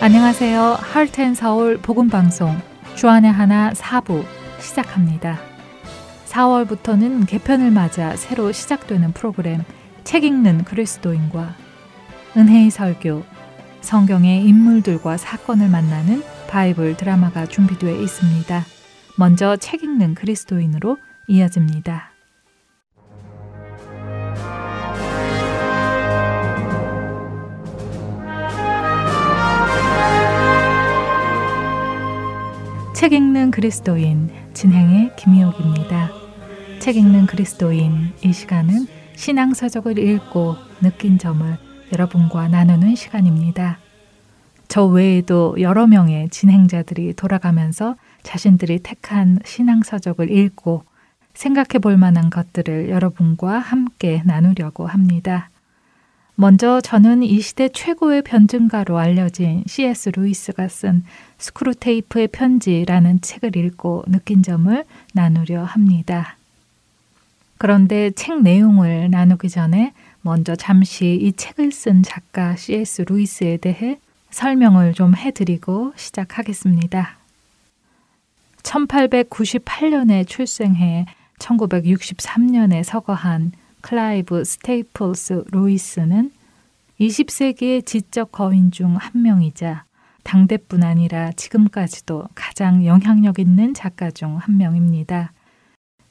안녕하세요. 할텐서울 복음방송 주안의 하나 4부 시작합니다. 4월부터는 개편을 맞아 새로 시작되는 프로그램 책 읽는 그리스도인과 은혜의 설교, 성경의 인물들과 사건을 만나는 바이블 드라마가 준비되어 있습니다. 먼저 책 읽는 그리스도인으로 이어집니다. 책 읽는 그리스도인 진행의 김희옥입니다. 책 읽는 그리스도인 이 시간은 신앙 서적을 읽고 느낀 점을 여러분과 나누는 시간입니다. 저 외에도 여러 명의 진행자들이 돌아가면서 자신들이 택한 신앙서적을 읽고 생각해 볼 만한 것들을 여러분과 함께 나누려고 합니다. 먼저 저는 이 시대 최고의 변증가로 알려진 C.S. 루이스가 쓴 스크루테이프의 편지라는 책을 읽고 느낀 점을 나누려 합니다. 그런데 책 내용을 나누기 전에 먼저 잠시 이 책을 쓴 작가 C.S. 루이스에 대해 설명을 좀 해드리고 시작하겠습니다. 1898년에 출생해 1963년에 서거한 클라이브 스테이플스 루이스는 20세기의 지적 거인 중 한 명이자 당대뿐 아니라 지금까지도 가장 영향력 있는 작가 중 한 명입니다.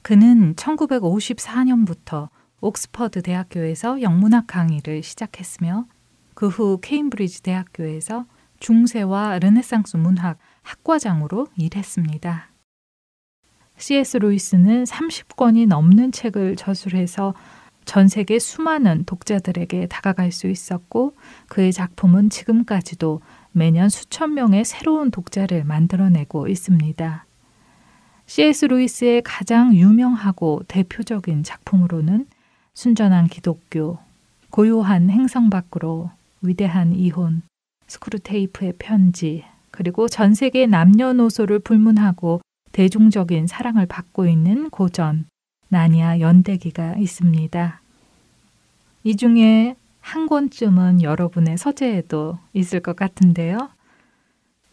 그는 1954년부터 옥스퍼드 대학교에서 영문학 강의를 시작했으며 그 후 케임브리지 대학교에서 중세와 르네상스 문학 학과장으로 일했습니다. C.S. 루이스는 30권이 넘는 책을 저술해서 전 세계 수많은 독자들에게 다가갈 수 있었고 그의 작품은 지금까지도 매년 수천 명의 새로운 독자를 만들어내고 있습니다. C.S. 루이스의 가장 유명하고 대표적인 작품으로는 순전한 기독교, 고요한 행성 밖으로 위대한 이혼, 스크루테이프의 편지, 그리고 전 세계 남녀노소를 불문하고 대중적인 사랑을 받고 있는 고전, 나니아 연대기가 있습니다. 이 중에 한 권쯤은 여러분의 서재에도 있을 것 같은데요.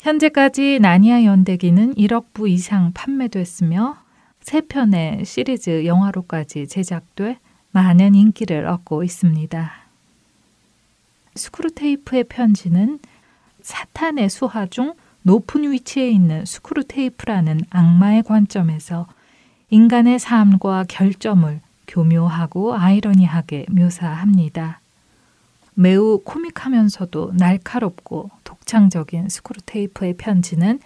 현재까지 나니아 연대기는 1억 부 이상 판매됐으며 세 편의 시리즈 영화로까지 제작돼 많은 인기를 얻고 있습니다. 스크루테이프의 편지는 사탄의 수하 중 높은 위치에 있는 스크루 테이프라는 악마의 관점에서 인간의 삶과 결점을 교묘하고 아이러니하게 묘사합니다. 매우 코믹하면서도 날카롭고 독창적인 스크루 테이프의 편지는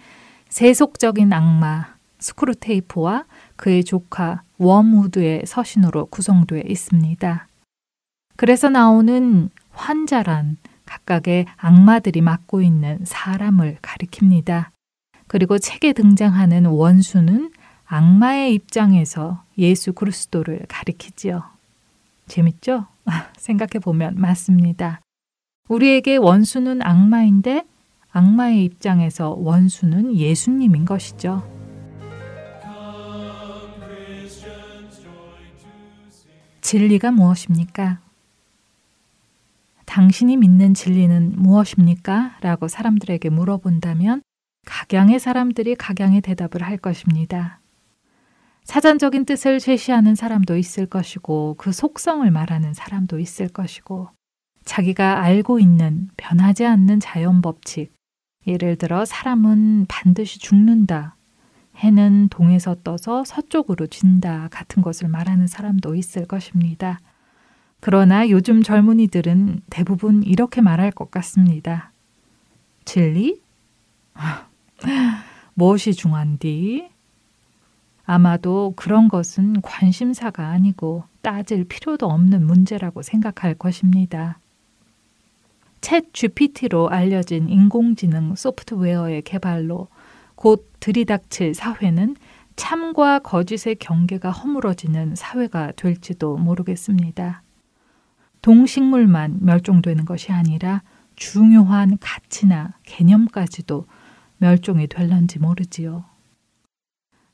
세속적인 악마 스크루 테이프와 그의 조카 웜우드의 서신으로 구성되어 있습니다. 그래서 나오는 환자란 각각의 악마들이 맡고 있는 사람을 가리킵니다. 그리고 책에 등장하는 원수는 악마의 입장에서 예수 그리스도를 가리키지요. 재밌죠? 생각해 보면 맞습니다. 우리에게 원수는 악마인데 악마의 입장에서 원수는 예수님인 것이죠. 진리가 무엇입니까? 당신이 믿는 진리는 무엇입니까? 라고 사람들에게 물어본다면 각양의 사람들이 각양의 대답을 할 것입니다. 사전적인 뜻을 제시하는 사람도 있을 것이고 그 속성을 말하는 사람도 있을 것이고 자기가 알고 있는 변하지 않는 자연 법칙, 예를 들어 사람은 반드시 죽는다, 해는 동에서 떠서 서쪽으로 진다 같은 것을 말하는 사람도 있을 것입니다. 그러나 요즘 젊은이들은 대부분 이렇게 말할 것 같습니다. 진리? 무엇이 중한디? 아마도 그런 것은 관심사가 아니고 따질 필요도 없는 문제라고 생각할 것입니다. 챗 GPT로 알려진 인공지능 소프트웨어의 개발로 곧 들이닥칠 사회는 참과 거짓의 경계가 허물어지는 사회가 될지도 모르겠습니다. 동식물만 멸종되는 것이 아니라 중요한 가치나 개념까지도 멸종이 될런지 모르지요.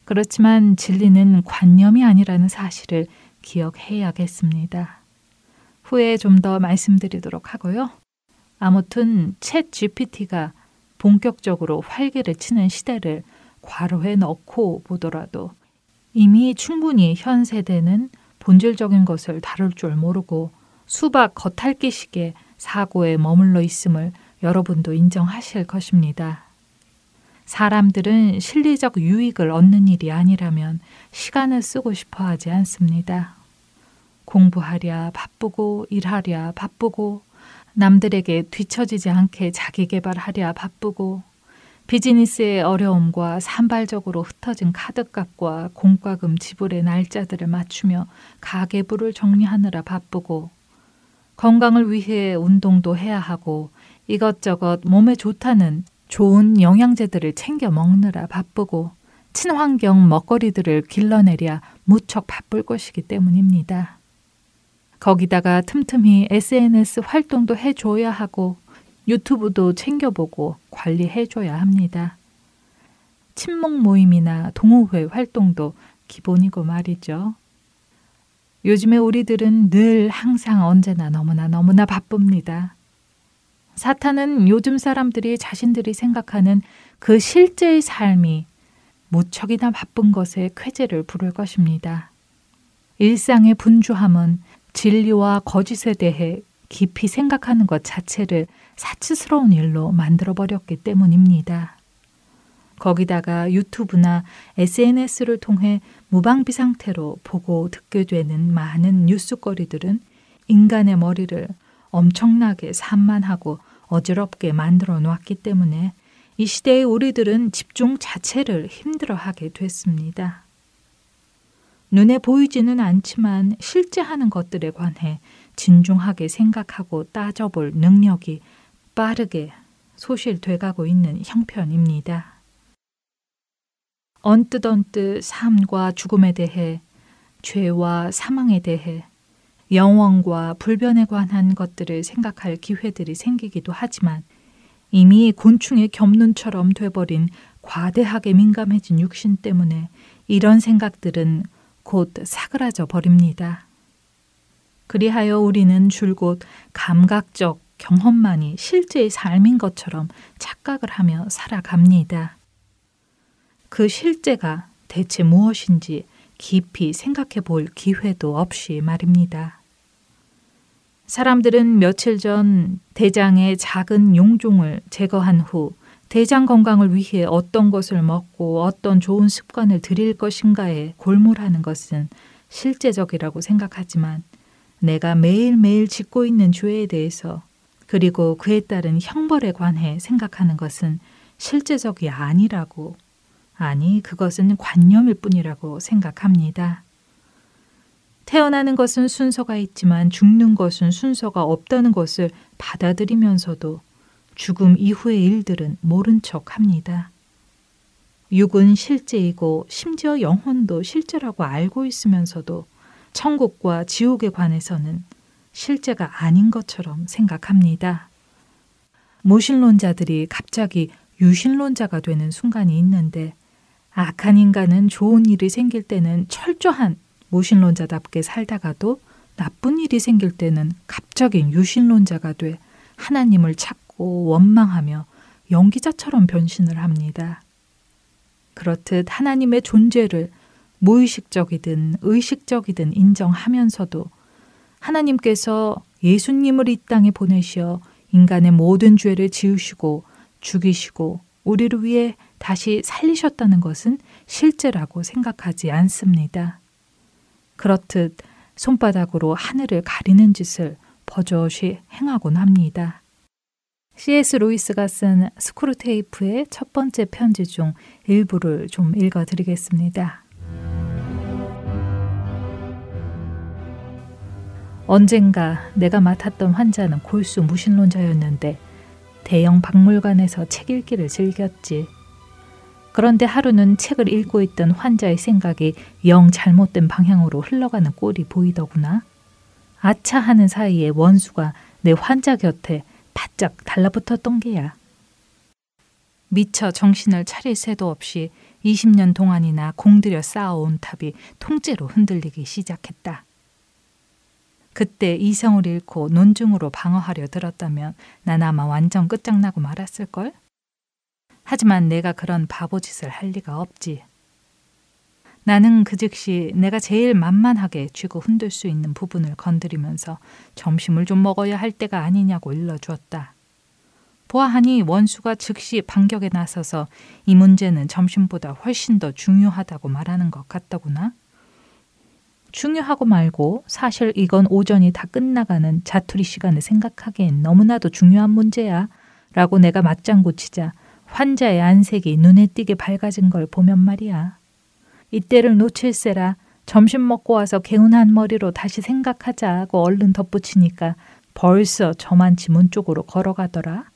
그렇지만 진리는 관념이 아니라는 사실을 기억해야겠습니다. 후에 좀 더 말씀드리도록 하고요. 아무튼 챗 GPT가 본격적으로 활개를 치는 시대를 괄호해 넣고 보더라도 이미 충분히 현 세대는 본질적인 것을 다룰 줄 모르고 수박 겉핥기 식의 사고에 머물러 있음을 여러분도 인정하실 것입니다. 사람들은 실리적 유익을 얻는 일이 아니라면 시간을 쓰고 싶어 하지 않습니다. 공부하랴 바쁘고 일하랴 바쁘고 남들에게 뒤처지지 않게 자기 개발하랴 바쁘고 비즈니스의 어려움과 산발적으로 흩어진 카드값과 공과금 지불의 날짜들을 맞추며 가계부를 정리하느라 바쁘고 건강을 위해 운동도 해야 하고 이것저것 몸에 좋다는 좋은 영양제들을 챙겨 먹느라 바쁘고 친환경 먹거리들을 길러내랴 무척 바쁠 것이기 때문입니다. 거기다가 틈틈이 SNS 활동도 해줘야 하고 유튜브도 챙겨보고 관리해줘야 합니다. 친목 모임이나 동호회 활동도 기본이고 말이죠. 요즘에 우리들은 늘 항상 언제나 너무나 너무나 바쁩니다. 사탄은 요즘 사람들이 자신들이 생각하는 그 실제의 삶이 무척이나 바쁜 것에 쾌재를 부를 것입니다. 일상의 분주함은 진리와 거짓에 대해 깊이 생각하는 것 자체를 사치스러운 일로 만들어 버렸기 때문입니다. 거기다가 유튜브나 SNS를 통해 무방비 상태로 보고 듣게 되는 많은 뉴스거리들은 인간의 머리를 엄청나게 산만하고 어지럽게 만들어 놓았기 때문에 이 시대의 우리들은 집중 자체를 힘들어하게 됐습니다. 눈에 보이지는 않지만 실제 하는 것들에 관해 진중하게 생각하고 따져볼 능력이 빠르게 소실돼가고 있는 형편입니다. 언뜻 언뜻 삶과 죽음에 대해, 죄와 사망에 대해, 영원과 불변에 관한 것들을 생각할 기회들이 생기기도 하지만 이미 곤충의 겹눈처럼 돼버린 과대하게 민감해진 육신 때문에 이런 생각들은 곧 사그라져 버립니다. 그리하여 우리는 줄곧 감각적 경험만이 실제의 삶인 것처럼 착각을 하며 살아갑니다. 그 실제가 대체 무엇인지 깊이 생각해 볼 기회도 없이 말입니다. 사람들은 며칠 전 대장의 작은 용종을 제거한 후 대장 건강을 위해 어떤 것을 먹고 어떤 좋은 습관을 들일 것인가에 골몰하는 것은 실제적이라고 생각하지만 내가 매일매일 짓고 있는 죄에 대해서 그리고 그에 따른 형벌에 관해 생각하는 것은 실제적이 아니라고, 아니, 그것은 관념일 뿐이라고 생각합니다. 태어나는 것은 순서가 있지만 죽는 것은 순서가 없다는 것을 받아들이면서도 죽음 이후의 일들은 모른 척 합니다. 육은 실제이고 심지어 영혼도 실제라고 알고 있으면서도 천국과 지옥에 관해서는 실제가 아닌 것처럼 생각합니다. 무신론자들이 갑자기 유신론자가 되는 순간이 있는데 악한 인간은 좋은 일이 생길 때는 철저한 무신론자답게 살다가도 나쁜 일이 생길 때는 갑자기 유신론자가 돼 하나님을 찾고 원망하며 연기자처럼 변신을 합니다. 그렇듯 하나님의 존재를 무의식적이든 의식적이든 인정하면서도 하나님께서 예수님을 이 땅에 보내시어 인간의 모든 죄를 지으시고 죽이시고 우리를 위해 다시 살리셨다는 것은 실제라고 생각하지 않습니다. 그렇듯 손바닥으로 하늘을 가리는 짓을 버젓이 행하곤 합니다. C.S. 루이스가 쓴 스크루테이프의 첫 번째 편지 중 일부를 좀 읽어 드리겠습니다. 언젠가 내가 맡았던 환자는 골수 무신론자였는데 대형 박물관에서 책 읽기를 즐겼지. 그런데 하루는 책을 읽고 있던 환자의 생각이 영 잘못된 방향으로 흘러가는 꼴이 보이더구나. 아차 하는 사이에 원수가 내 환자 곁에 바짝 달라붙었던 게야. 미처 정신을 차릴 새도 없이 20년 동안이나 공들여 쌓아온 탑이 통째로 흔들리기 시작했다. 그때 이성을 잃고 논중으로 방어하려 들었다면 난 아마 완전 끝장나고 말았을걸? 하지만 내가 그런 바보짓을 할 리가 없지. 나는 그 즉시 내가 제일 만만하게 쥐고 흔들 수 있는 부분을 건드리면서 점심을 좀 먹어야 할 때가 아니냐고 일러주었다. 보아하니 원수가 즉시 반격에 나서서 이 문제는 점심보다 훨씬 더 중요하다고 말하는 것 같더구나. 중요하고 말고 사실 이건 오전이 다 끝나가는 자투리 시간을 생각하기엔 너무나도 중요한 문제야. 라고 내가 맞장구 치자 환자의 안색이 눈에 띄게 밝아진 걸 보면 말이야. 이때를 놓칠세라 점심 먹고 와서 개운한 머리로 다시 생각하자고 얼른 덧붙이니까 벌써 저만치 문 쪽으로 걸어가더라.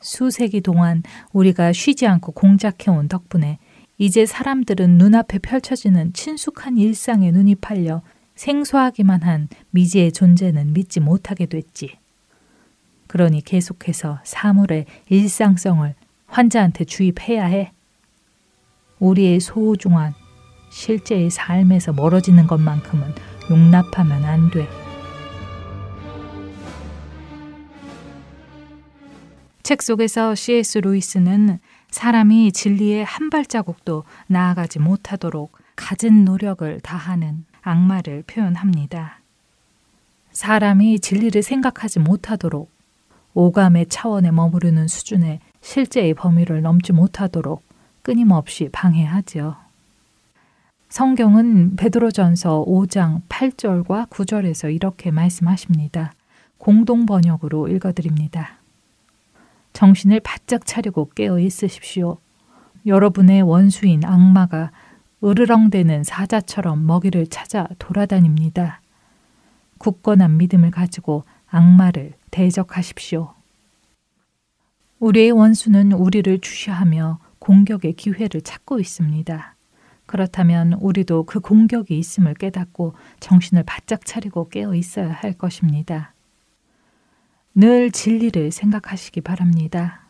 수세기 동안 우리가 쉬지 않고 공작해온 덕분에 이제 사람들은 눈앞에 펼쳐지는 친숙한 일상에 눈이 팔려 생소하기만 한 미지의 존재는 믿지 못하게 됐지. 그러니 계속해서 사물의 일상성을 환자한테 주입해야 해. 우리의 소중한 실제의 삶에서 멀어지는 것만큼은 용납하면 안 돼. 책 속에서 C.S. 루이스는 사람이 진리의 한 발자국도 나아가지 못하도록 갖은 노력을 다하는 악마를 표현합니다. 사람이 진리를 생각하지 못하도록 오감의 차원에 머무르는 수준의 실제의 범위를 넘지 못하도록 끊임없이 방해하지요. 성경은 베드로전서 5장 8절과 9절에서 이렇게 말씀하십니다. 공동 번역으로 읽어드립니다. 정신을 바짝 차리고 깨어 있으십시오. 여러분의 원수인 악마가 으르렁대는 사자처럼 먹이를 찾아 돌아다닙니다. 굳건한 믿음을 가지고 악마를 대적하십시오. 우리의 원수는 우리를 주시하며 공격의 기회를 찾고 있습니다. 그렇다면 우리도 그 공격이 있음을 깨닫고 정신을 바짝 차리고 깨어 있어야 할 것입니다. 늘 진리를 생각하시기 바랍니다.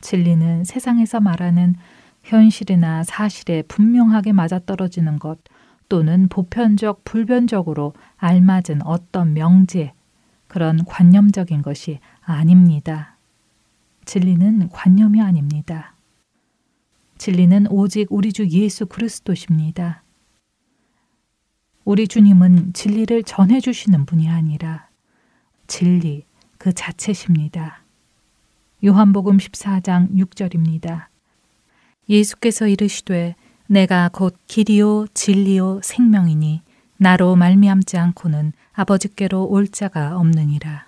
진리는 세상에서 말하는 현실이나 사실에 분명하게 맞아떨어지는 것 또는 보편적, 불변적으로 알맞은 어떤 명제, 그런 관념적인 것이 아닙니다. 진리는 관념이 아닙니다. 진리는 오직 우리 주 예수 그리스도십니다. 우리 주님은 진리를 전해주시는 분이 아니라 진리 그 자체십니다. 요한복음 14장 6절입니다. 예수께서 이르시되 내가 곧 길이요 진리요 생명이니 나로 말미암지 않고는 아버지께로 올 자가 없느니라.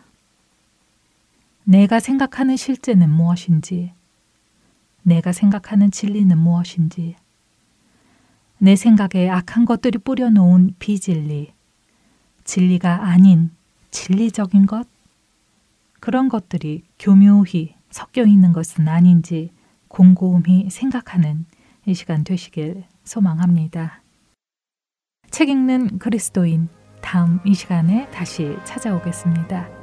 내가 생각하는 실제는 무엇인지, 내가 생각하는 진리는 무엇인지, 내 생각에 악한 것들이 뿌려놓은 비진리, 진리가 아닌 진리적인 것, 그런 것들이 교묘히 섞여 있는 것은 아닌지 곰곰이 생각하는 이 시간 되시길 소망합니다. 책 읽는 그리스도인 다음 이 시간에 다시 찾아오겠습니다.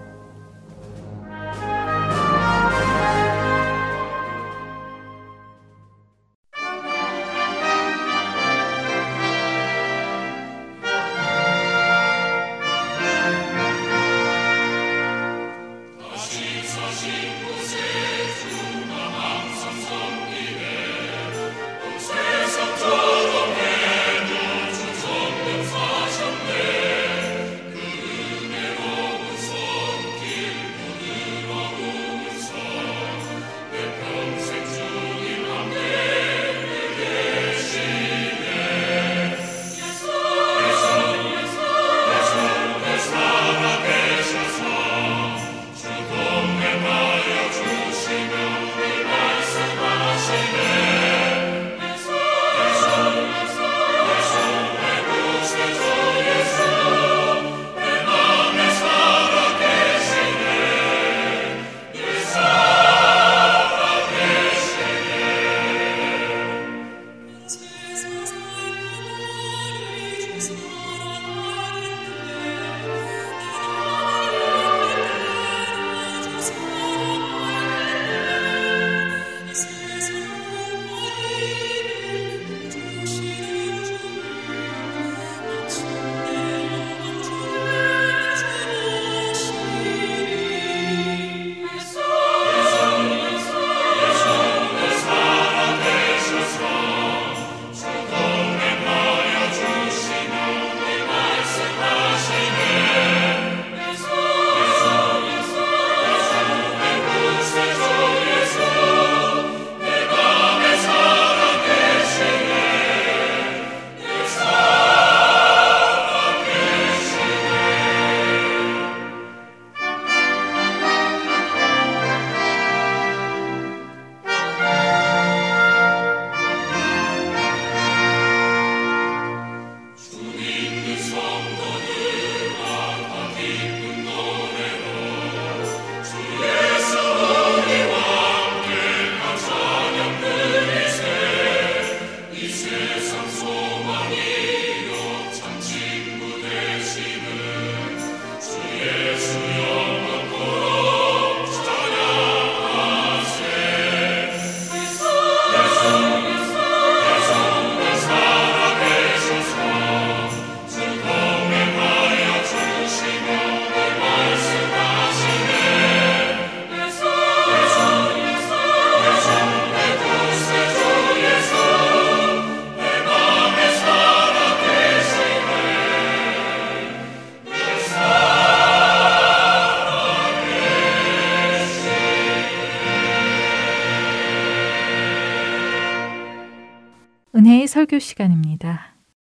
설교 시간입니다.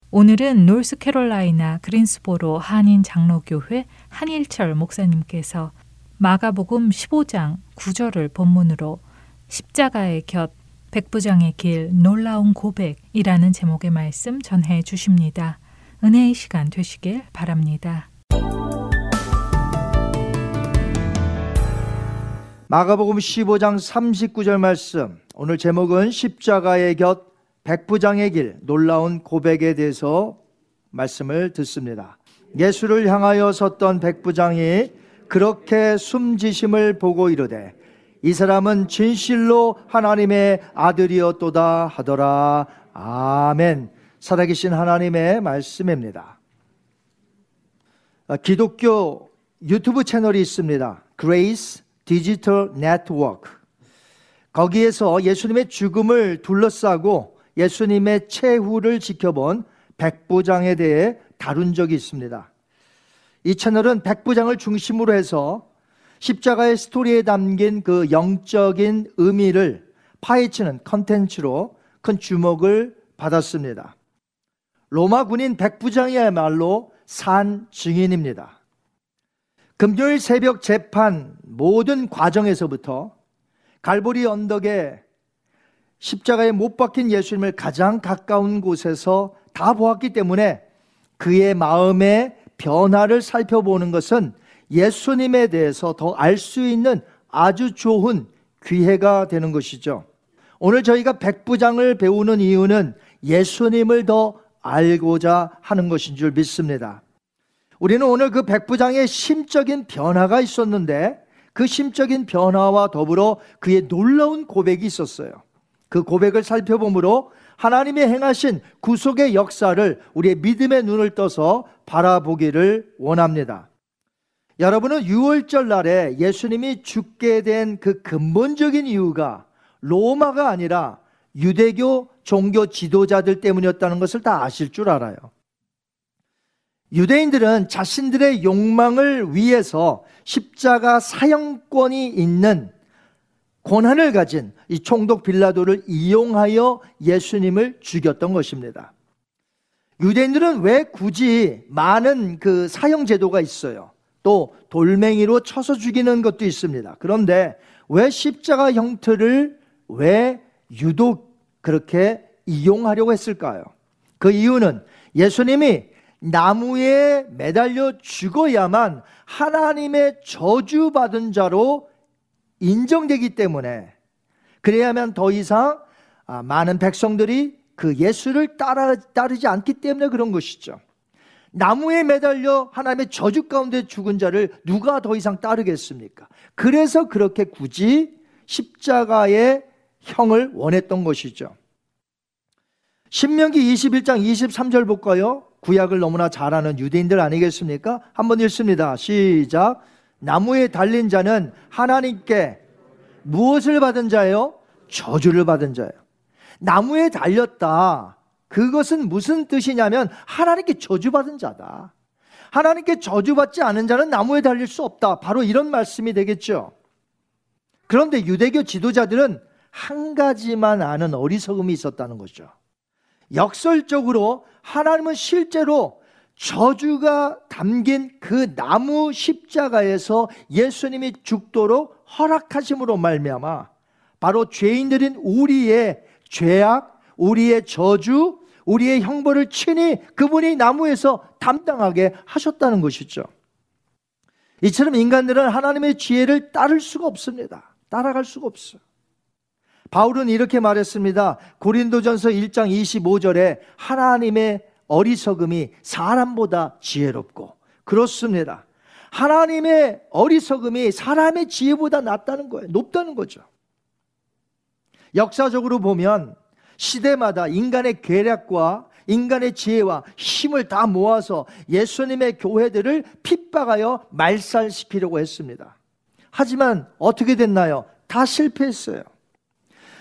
오늘은 노스캐롤라이나 그린스보로 한인 장로교회 한일철 목사님께서 마가복음 15장 9절을 본문으로 십자가의 곁 백부장의 길 놀라운 고백이라는 제목의 말씀 전해 주십니다. 은혜의 시간 되시길 바랍니다. 마가복음 15장 39절 말씀. 오늘 제목은 십자가의 곁 백부장의 길 놀라운 고백에 대해서 말씀을 듣습니다. 예수를 향하여 섰던 백부장이 그렇게 숨지심을 보고 이르되 이 사람은 진실로 하나님의 아들이었도다 하더라. 아멘. 살아계신 하나님의 말씀입니다. 아, 기독교 유튜브 채널이 있습니다. Grace Digital Network. 거기에서 예수님의 죽음을 둘러싸고 예수님의 최후를 지켜본 백부장에 대해 다룬 적이 있습니다. 이 채널은 백부장을 중심으로 해서 십자가의 스토리에 담긴 그 영적인 의미를 파헤치는 컨텐츠로 큰 주목을 받았습니다. 로마 군인 백부장이야말로 산 증인입니다. 금요일 새벽 재판 모든 과정에서부터 갈보리 언덕에 십자가에 못 박힌 예수님을 가장 가까운 곳에서 다 보았기 때문에 그의 마음의 변화를 살펴보는 것은 예수님에 대해서 더 알 수 있는 아주 좋은 기회가 되는 것이죠. 오늘 저희가 백부장을 배우는 이유는 예수님을 더 알고자 하는 것인 줄 믿습니다. 우리는 오늘 그 백부장의 심적인 변화가 있었는데 그 심적인 변화와 더불어 그의 놀라운 고백이 있었어요. 그 고백을 살펴보므로 하나님이 행하신 구속의 역사를 우리의 믿음의 눈을 떠서 바라보기를 원합니다. 여러분은 6월절 날에 예수님이 죽게 된 그 근본적인 이유가 로마가 아니라 유대교 종교 지도자들 때문이었다는 것을 다 아실 줄 알아요. 유대인들은 자신들의 욕망을 위해서 십자가 사형권이 있는 권한을 가진 이 총독 빌라도를 이용하여 예수님을 죽였던 것입니다. 유대인들은 왜 굳이 많은 그 사형 제도가 있어요? 또 돌멩이로 쳐서 죽이는 것도 있습니다. 그런데 왜 십자가 형태를 왜 유독 그렇게 이용하려고 했을까요? 그 이유는 예수님이 나무에 매달려 죽어야만 하나님의 저주받은 자로 인정되기 때문에 그래야만 더 이상 아, 많은 백성들이 그 예수를 따라, 따르지 않기 때문에 그런 것이죠. 나무에 매달려 하나님의 저주 가운데 죽은 자를 누가 더 이상 따르겠습니까? 그래서 그렇게 굳이 십자가의 형을 원했던 것이죠. 신명기 21장 23절 볼까요? 구약을 너무나 잘 아는 유대인들 아니겠습니까? 한번 읽습니다. 시작. 나무에 달린 자는 하나님께 무엇을 받은 자예요? 저주를 받은 자예요. 나무에 달렸다. 그것은 무슨 뜻이냐면 하나님께 저주받은 자다. 하나님께 저주받지 않은 자는 나무에 달릴 수 없다. 바로 이런 말씀이 되겠죠. 그런데 유대교 지도자들은 한 가지만 아는 어리석음이 있었다는 거죠. 역설적으로 하나님은 실제로 저주가 담긴 그 나무 십자가에서 예수님이 죽도록 허락하심으로 말미암아 바로 죄인들인 우리의 죄악, 우리의 저주, 우리의 형벌을 친히 그분이 나무에서 담당하게 하셨다는 것이죠. 이처럼 인간들은 하나님의 지혜를 따를 수가 없습니다. 따라갈 수가 없어요. 바울은 이렇게 말했습니다. 고린도전서 1장 25절에 하나님의 어리석음이 사람보다 지혜롭고 그렇습니다. 하나님의 어리석음이 사람의 지혜보다 낫다는 거예요. 높다는 거죠. 역사적으로 보면 시대마다 인간의 계략과 인간의 지혜와 힘을 다 모아서 예수님의 교회들을 핍박하여 말살시키려고 했습니다. 하지만 어떻게 됐나요? 다 실패했어요.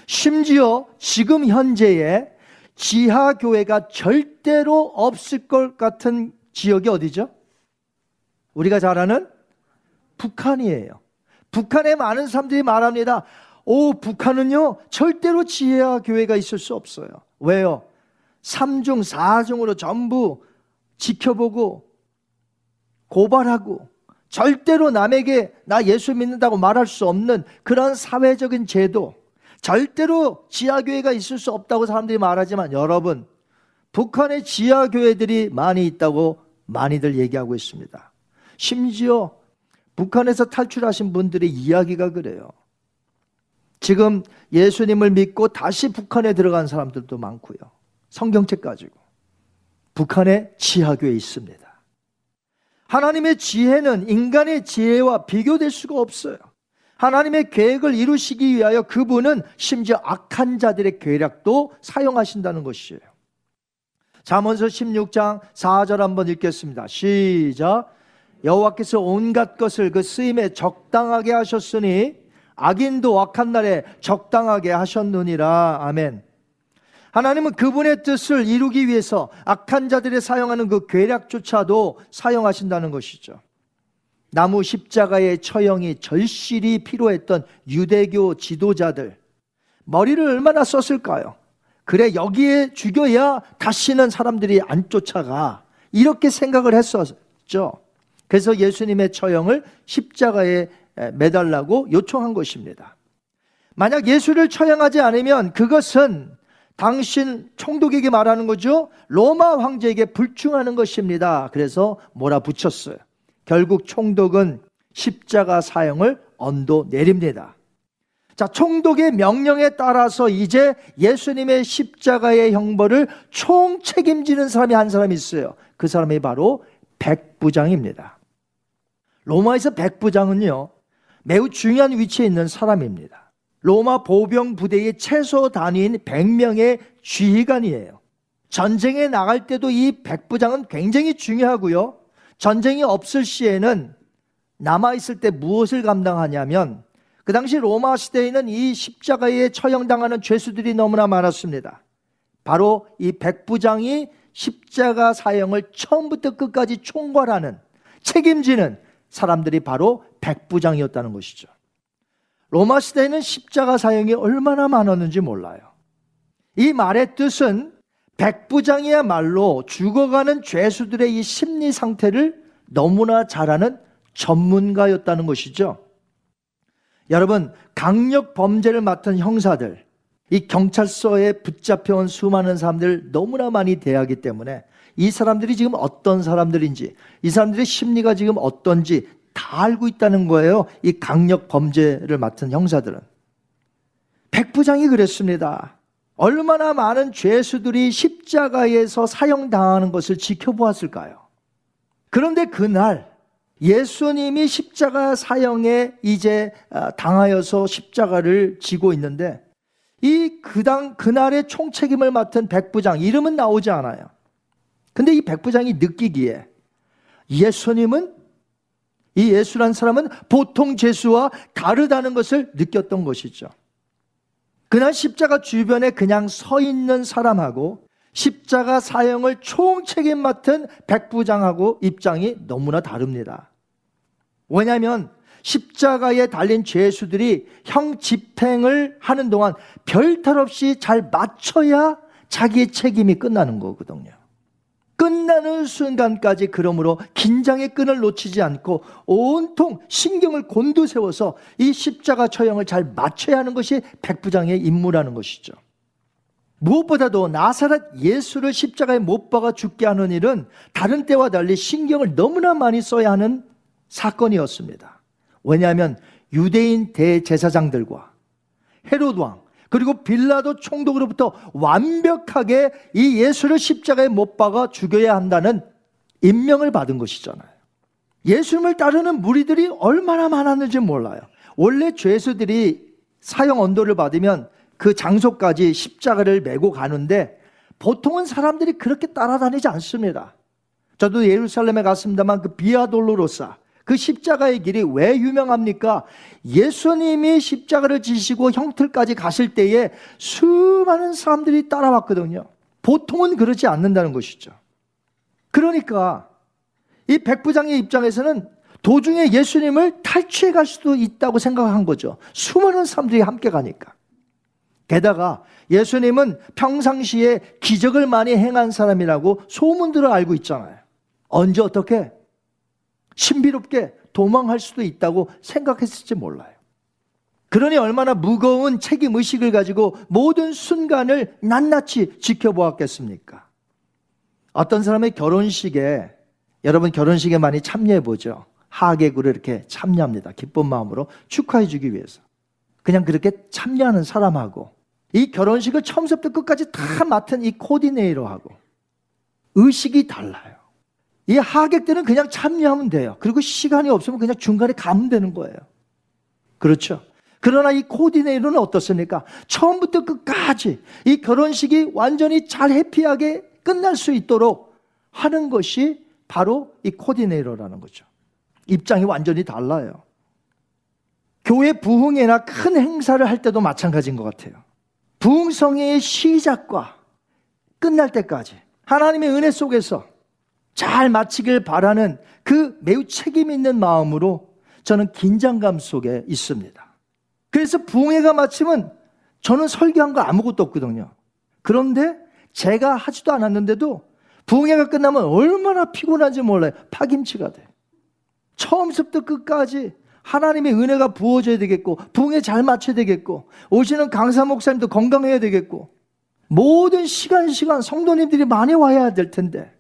심지어 지금 현재의 지하 교회가 절대로 없을 것 같은 지역이 어디죠? 우리가 잘 아는 북한이에요. 북한에 많은 사람들이 말합니다. 오, 북한은요, 절대로 지하 교회가 있을 수 없어요. 왜요? 삼중, 사중으로 전부 지켜보고 고발하고 절대로 남에게 나 예수 믿는다고 말할 수 없는 그런 사회적인 제도, 절대로 지하교회가 있을 수 없다고 사람들이 말하지만 여러분, 북한의 지하교회들이 많이 있다고 많이들 얘기하고 있습니다. 심지어 북한에서 탈출하신 분들의 이야기가 그래요. 지금 예수님을 믿고 다시 북한에 들어간 사람들도 많고요. 성경책 가지고. 북한의 지하교에 있습니다. 하나님의 지혜는 인간의 지혜와 비교될 수가 없어요. 하나님의 계획을 이루시기 위하여 그분은 심지어 악한 자들의 계략도 사용하신다는 것이에요. 잠언서 16장 4절 한번 읽겠습니다. 시작. 여호와께서 온갖 것을 그 쓰임에 적당하게 하셨으니 악인도 악한 날에 적당하게 하셨느니라. 아멘. 하나님은 그분의 뜻을 이루기 위해서 악한 자들이 사용하는 그 괴략조차도 사용하신다는 것이죠. 나무 십자가의 처형이 절실히 필요했던 유대교 지도자들 머리를 얼마나 썼을까요? 그래 여기에 죽여야 다시는 사람들이 안 쫓아가 이렇게 생각을 했었죠. 그래서 예수님의 처형을 십자가에 매달라고 요청한 것입니다. 만약 예수를 처형하지 않으면 그것은 당신 총독에게 말하는 거죠. 로마 황제에게 불충하는 것입니다. 그래서 몰아붙였어요. 결국 총독은 십자가 사형을 언도 내립니다. 자, 총독의 명령에 따라서 이제 예수님의 십자가의 형벌을 총 책임지는 사람이 한 사람이 있어요. 그 사람이 바로 백부장입니다. 로마에서 백부장은요, 매우 중요한 위치에 있는 사람입니다. 로마 보병 부대의 최소 단위인 100명의 지휘관이에요. 전쟁에 나갈 때도 이 백부장은 굉장히 중요하고요. 전쟁이 없을 시에는 남아있을 때 무엇을 감당하냐면 그 당시 로마 시대에는 이 십자가에 처형당하는 죄수들이 너무나 많았습니다. 바로 이 백부장이 십자가 사형을 처음부터 끝까지 총괄하는 책임지는 사람들이 바로 백부장이었다는 것이죠. 로마 시대에는 십자가 사형이 얼마나 많았는지 몰라요. 이 말의 뜻은 백부장이야말로 죽어가는 죄수들의 이 심리 상태를 너무나 잘 아는 전문가였다는 것이죠. 여러분, 강력 범죄를 맡은 형사들, 이 경찰서에 붙잡혀온 수많은 사람들 너무나 많이 대하기 때문에 이 사람들이 지금 어떤 사람들인지, 이 사람들의 심리가 지금 어떤지 다 알고 있다는 거예요. 이 강력 범죄를 맡은 형사들은. 백부장이 그랬습니다. 얼마나 많은 죄수들이 십자가에서 사형당하는 것을 지켜보았을까요? 그런데 그날 예수님이 십자가 사형에 이제 아, 당하여서 십자가를 지고 있는데 이 그당 그날의 총책임을 맡은 백부장 이름은 나오지 않아요. 근데 이 백부장이 느끼기에 예수님은 이 예수란 사람은 보통 죄수와 다르다는 것을 느꼈던 것이죠. 그날 십자가 주변에 그냥 서 있는 사람하고 십자가 사형을 총책임 맡은 백부장하고 입장이 너무나 다릅니다. 왜냐하면 십자가에 달린 죄수들이 형 집행을 하는 동안 별탈 없이 잘 맞춰야 자기의 책임이 끝나는 거거든요. 끝나는 순간까지 그러므로 긴장의 끈을 놓치지 않고 온통 신경을 곤두세워서 이 십자가 처형을 잘 맞춰야 하는 것이 백부장의 임무라는 것이죠. 무엇보다도 나사렛 예수를 십자가에 못 박아 죽게 하는 일은 다른 때와 달리 신경을 너무나 많이 써야 하는 사건이었습니다. 왜냐하면 유대인 대제사장들과 헤로드 왕 그리고 빌라도 총독으로부터 완벽하게 이 예수를 십자가에 못 박아 죽여야 한다는 임명을 받은 것이잖아요. 예수님을 따르는 무리들이 얼마나 많았는지 몰라요. 원래 죄수들이 사형 언도를 받으면 그 장소까지 십자가를 메고 가는데 보통은 사람들이 그렇게 따라다니지 않습니다. 저도 예루살렘에 갔습니다만 그 비아돌로로사 그 십자가의 길이 왜 유명합니까? 예수님이 십자가를 지시고 형틀까지 가실 때에 수많은 사람들이 따라왔거든요. 보통은 그러지 않는다는 것이죠. 그러니까 이 백부장의 입장에서는 도중에 예수님을 탈취해 갈 수도 있다고 생각한 거죠. 수많은 사람들이 함께 가니까. 게다가 예수님은 평상시에 기적을 많이 행한 사람이라고 소문들을 알고 있잖아요. 언제 어떻게 신비롭게 도망할 수도 있다고 생각했을지 몰라요. 그러니 얼마나 무거운 책임 의식을 가지고 모든 순간을 낱낱이 지켜보았겠습니까? 어떤 사람의 결혼식에 여러분 결혼식에 많이 참여해 보죠. 하객으로 이렇게 참여합니다. 기쁜 마음으로 축하해 주기 위해서. 그냥 그렇게 참여하는 사람하고 이 결혼식을 처음부터 끝까지 다 맡은 이 코디네이터하고 의식이 달라요. 이 하객들은 그냥 참여하면 돼요. 그리고 시간이 없으면 그냥 중간에 가면 되는 거예요. 그렇죠? 그러나 이 코디네이터는 어떻습니까? 처음부터 끝까지 이 결혼식이 완전히 잘 해피하게 끝날 수 있도록 하는 것이 바로 이 코디네이터라는 거죠. 입장이 완전히 달라요. 교회 부흥회나 큰 행사를 할 때도 마찬가지인 것 같아요. 부흥성회의 시작과 끝날 때까지 하나님의 은혜 속에서 잘 마치길 바라는 그 매우 책임 있는 마음으로 저는 긴장감 속에 있습니다. 그래서 부흥회가 마치면 저는 설교한 거 아무것도 없거든요. 그런데 제가 하지도 않았는데도 부흥회가 끝나면 얼마나 피곤한지 몰라요. 파김치가 돼. 처음부터 끝까지 하나님의 은혜가 부어져야 되겠고, 부흥회 잘 맞춰야 되겠고, 오시는 강사 목사님도 건강해야 되겠고, 모든 시간, 시간 성도님들이 많이 와야 될 텐데,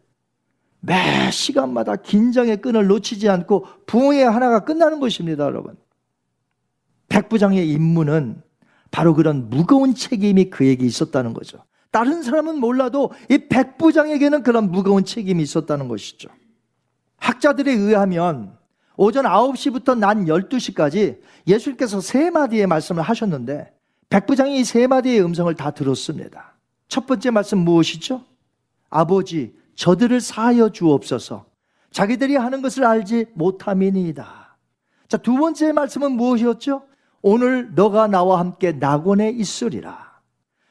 매 시간마다 긴장의 끈을 놓치지 않고 부흥회 하나가 끝나는 것입니다, 여러분. 백부장의 임무는 바로 그런 무거운 책임이 그에게 있었다는 거죠. 다른 사람은 몰라도 이 백부장에게는 그런 무거운 책임이 있었다는 것이죠. 학자들에 의하면 오전 9시부터 난 12시까지 예수님께서 세 마디의 말씀을 하셨는데 백부장이 이세 마디의 음성을 다 들었습니다. 첫 번째 말씀 무엇이죠? 아버지, 저들을 사하여 주옵소서. 자기들이 하는 것을 알지 못함이니이다. 자, 두 번째 말씀은 무엇이었죠? 오늘 너가 나와 함께 낙원에 있으리라.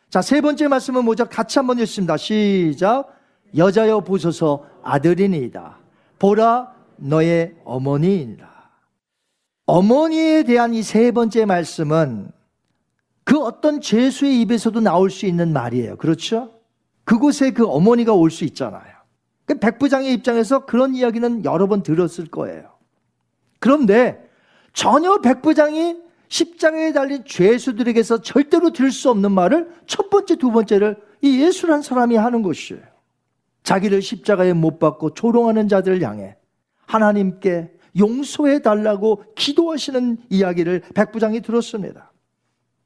자, 세 번째 말씀은 뭐죠? 같이 한번 읽습니다. 시작. 여자여 보소서 아들이니이다. 보라 너의 어머니이니라. 어머니에 대한 이 세 번째 말씀은 그 어떤 죄수의 입에서도 나올 수 있는 말이에요. 그렇죠? 그곳에 그 어머니가 올 수 있잖아요. 그 백부장의 입장에서 그런 이야기는 여러 번 들었을 거예요. 그런데 전혀 백부장이 십장에 달린 죄수들에게서 절대로 들을 수 없는 말을 첫 번째, 두 번째를 이 예수란 사람이 하는 것이에요. 자기를 십자가에 못 박고 조롱하는 자들을 향해 하나님께 용서해 달라고 기도하시는 이야기를 백부장이 들었습니다.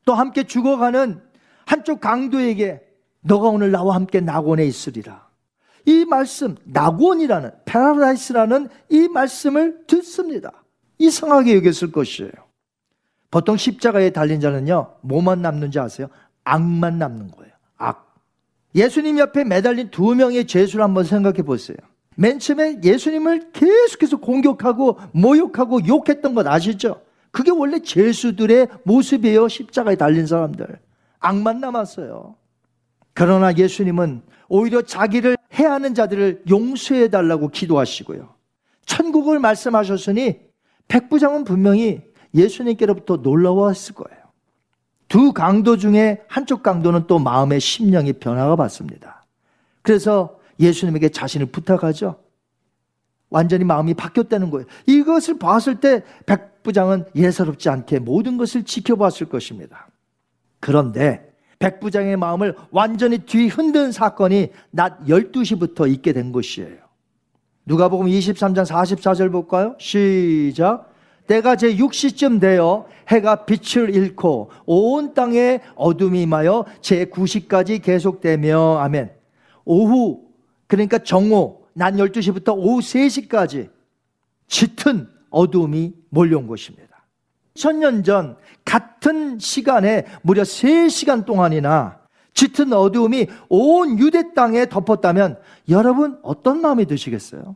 또 함께 죽어가는 한쪽 강도에게 너가 오늘 나와 함께 낙원에 있으리라. 이 말씀, 낙원이라는, 파라다이스라는 이 말씀을 듣습니다. 이상하게 여겼을 것이에요. 보통 십자가에 달린 자는요, 뭐만 남는지 아세요? 악만 남는 거예요. 악. 예수님 옆에 매달린 두 명의 죄수를 한번 생각해 보세요. 맨 처음에 예수님을 계속해서 공격하고 모욕하고 욕했던 것 아시죠? 그게 원래 죄수들의 모습이에요. 십자가에 달린 사람들. 악만 남았어요. 그러나 예수님은 오히려 자기를 해하는 자들을 용서해 달라고 기도하시고요. 천국을 말씀하셨으니 백부장은 분명히 예수님께로부터 놀라웠을 거예요. 두 강도 중에 한쪽 강도는 또 마음의 심령이 변화가 받습니다. 그래서 예수님에게 자신을 부탁하죠. 완전히 마음이 바뀌었다는 거예요. 이것을 봤을 때 백부장은 예사롭지 않게 모든 것을 지켜봤을 것입니다. 그런데 백부장의 마음을 완전히 뒤흔든 사건이 낮 12시부터 있게 된 것이에요. 누가복음 23장 44절 볼까요? 시작. 때가 제 6시쯤 되어 해가 빛을 잃고 온 땅에 어둠이 임하여 제 9시까지 계속되며 아멘. 오후 그러니까 정오 낮 12시부터 오후 3시까지 짙은 어둠이 몰려온 것입니다. 천년 전 같은 시간에 무려 3시간 동안이나 짙은 어두움이 온 유대 땅에 덮었다면 여러분 어떤 마음이 드시겠어요?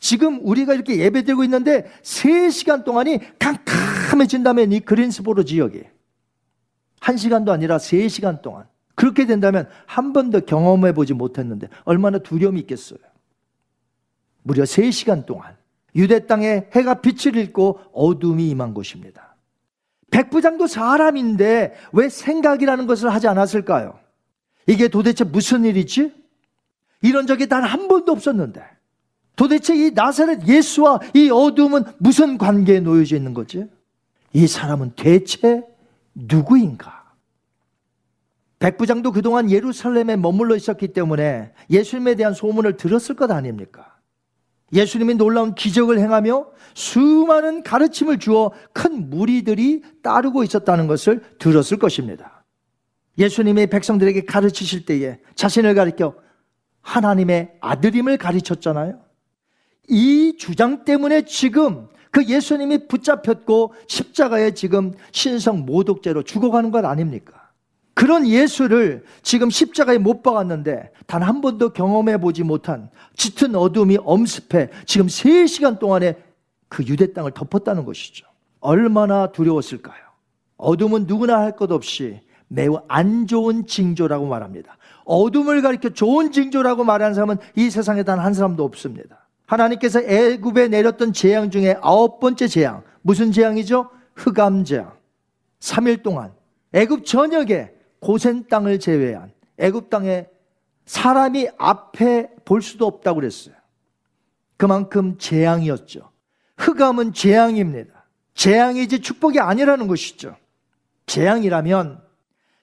지금 우리가 이렇게 예배 드리고 있는데 3시간 동안이 캄캄해진다면 이 그린스보로 지역이 1시간도 아니라 3시간 동안 그렇게 된다면 한 번도 경험해 보지 못했는데 얼마나 두려움이 있겠어요. 무려 3시간 동안 유대 땅에 해가 빛을 잃고 어둠이 임한 곳입니다. 백부장도 사람인데 왜 생각이라는 것을 하지 않았을까요? 이게 도대체 무슨 일이지? 이런 적이 단 한 번도 없었는데 도대체 이 나사렛 예수와 이 어둠은 무슨 관계에 놓여져 있는 거지? 이 사람은 대체 누구인가? 백부장도 그동안 예루살렘에 머물러 있었기 때문에 예수님에 대한 소문을 들었을 것 아닙니까? 예수님이 놀라운 기적을 행하며 수많은 가르침을 주어 큰 무리들이 따르고 있었다는 것을 들었을 것입니다. 예수님이 백성들에게 가르치실 때에 자신을 가리켜 하나님의 아들임을 가르쳤잖아요. 이 주장 때문에 지금 그 예수님이 붙잡혔고 십자가에 지금 신성 모독죄로 죽어가는 것 아닙니까? 그런 예수를 지금 십자가에 못 박았는데 단 한 번도 경험해 보지 못한 짙은 어둠이 엄습해 지금 3시간 동안에 그 유대 땅을 덮었다는 것이죠. 얼마나 두려웠을까요? 어둠은 누구나 할 것 없이 매우 안 좋은 징조라고 말합니다. 어둠을 가리켜 좋은 징조라고 말하는 사람은 이 세상에 단 한 사람도 없습니다. 하나님께서 애굽에 내렸던 재앙 중에 아홉 번째 재앙 무슨 재앙이죠? 흑암 재앙. 3일 동안 애굽 전역에 고센 땅을 제외한 애굽 땅에 사람이 앞에 볼 수도 없다고 그랬어요. 그만큼 재앙이었죠. 흑암은 재앙입니다. 재앙이지 축복이 아니라는 것이죠. 재앙이라면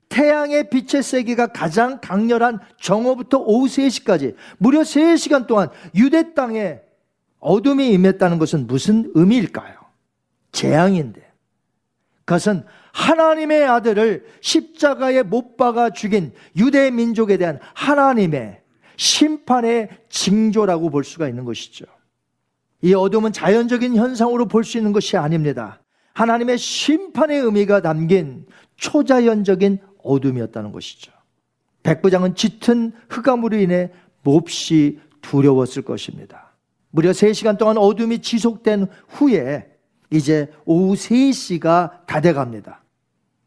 태양의 빛의 세기가 가장 강렬한 정오부터 오후 3시까지 무려 3시간 동안 유대 땅에 어둠이 임했다는 것은 무슨 의미일까요? 재앙인데. 그것은 하나님의 아들을 십자가에 못 박아 죽인 유대 민족에 대한 하나님의 심판의 징조라고 볼 수가 있는 것이죠. 이 어둠은 자연적인 현상으로 볼 수 있는 것이 아닙니다. 하나님의 심판의 의미가 담긴 초자연적인 어둠이었다는 것이죠. 백부장은 짙은 흑암으로 인해 몹시 두려웠을 것입니다. 무려 3시간 동안 어둠이 지속된 후에 이제 오후 3시가 다 돼갑니다.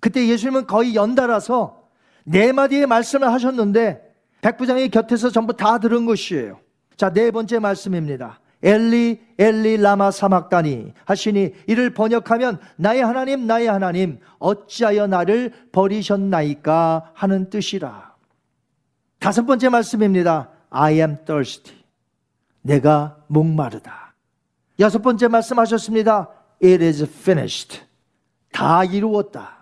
그때 예수님은 거의 연달아서 네 마디의 말씀을 하셨는데 백부장의 곁에서 전부 다 들은 것이에요. 자, 네 번째 말씀입니다. 엘리 엘리 라마 사막다니 하시니 이를 번역하면 나의 하나님 나의 하나님 어찌하여 나를 버리셨나이까 하는 뜻이라. 다섯 번째 말씀입니다. I am thirsty. 내가 목마르다. 여섯 번째 말씀하셨습니다. It is finished. 다 이루었다.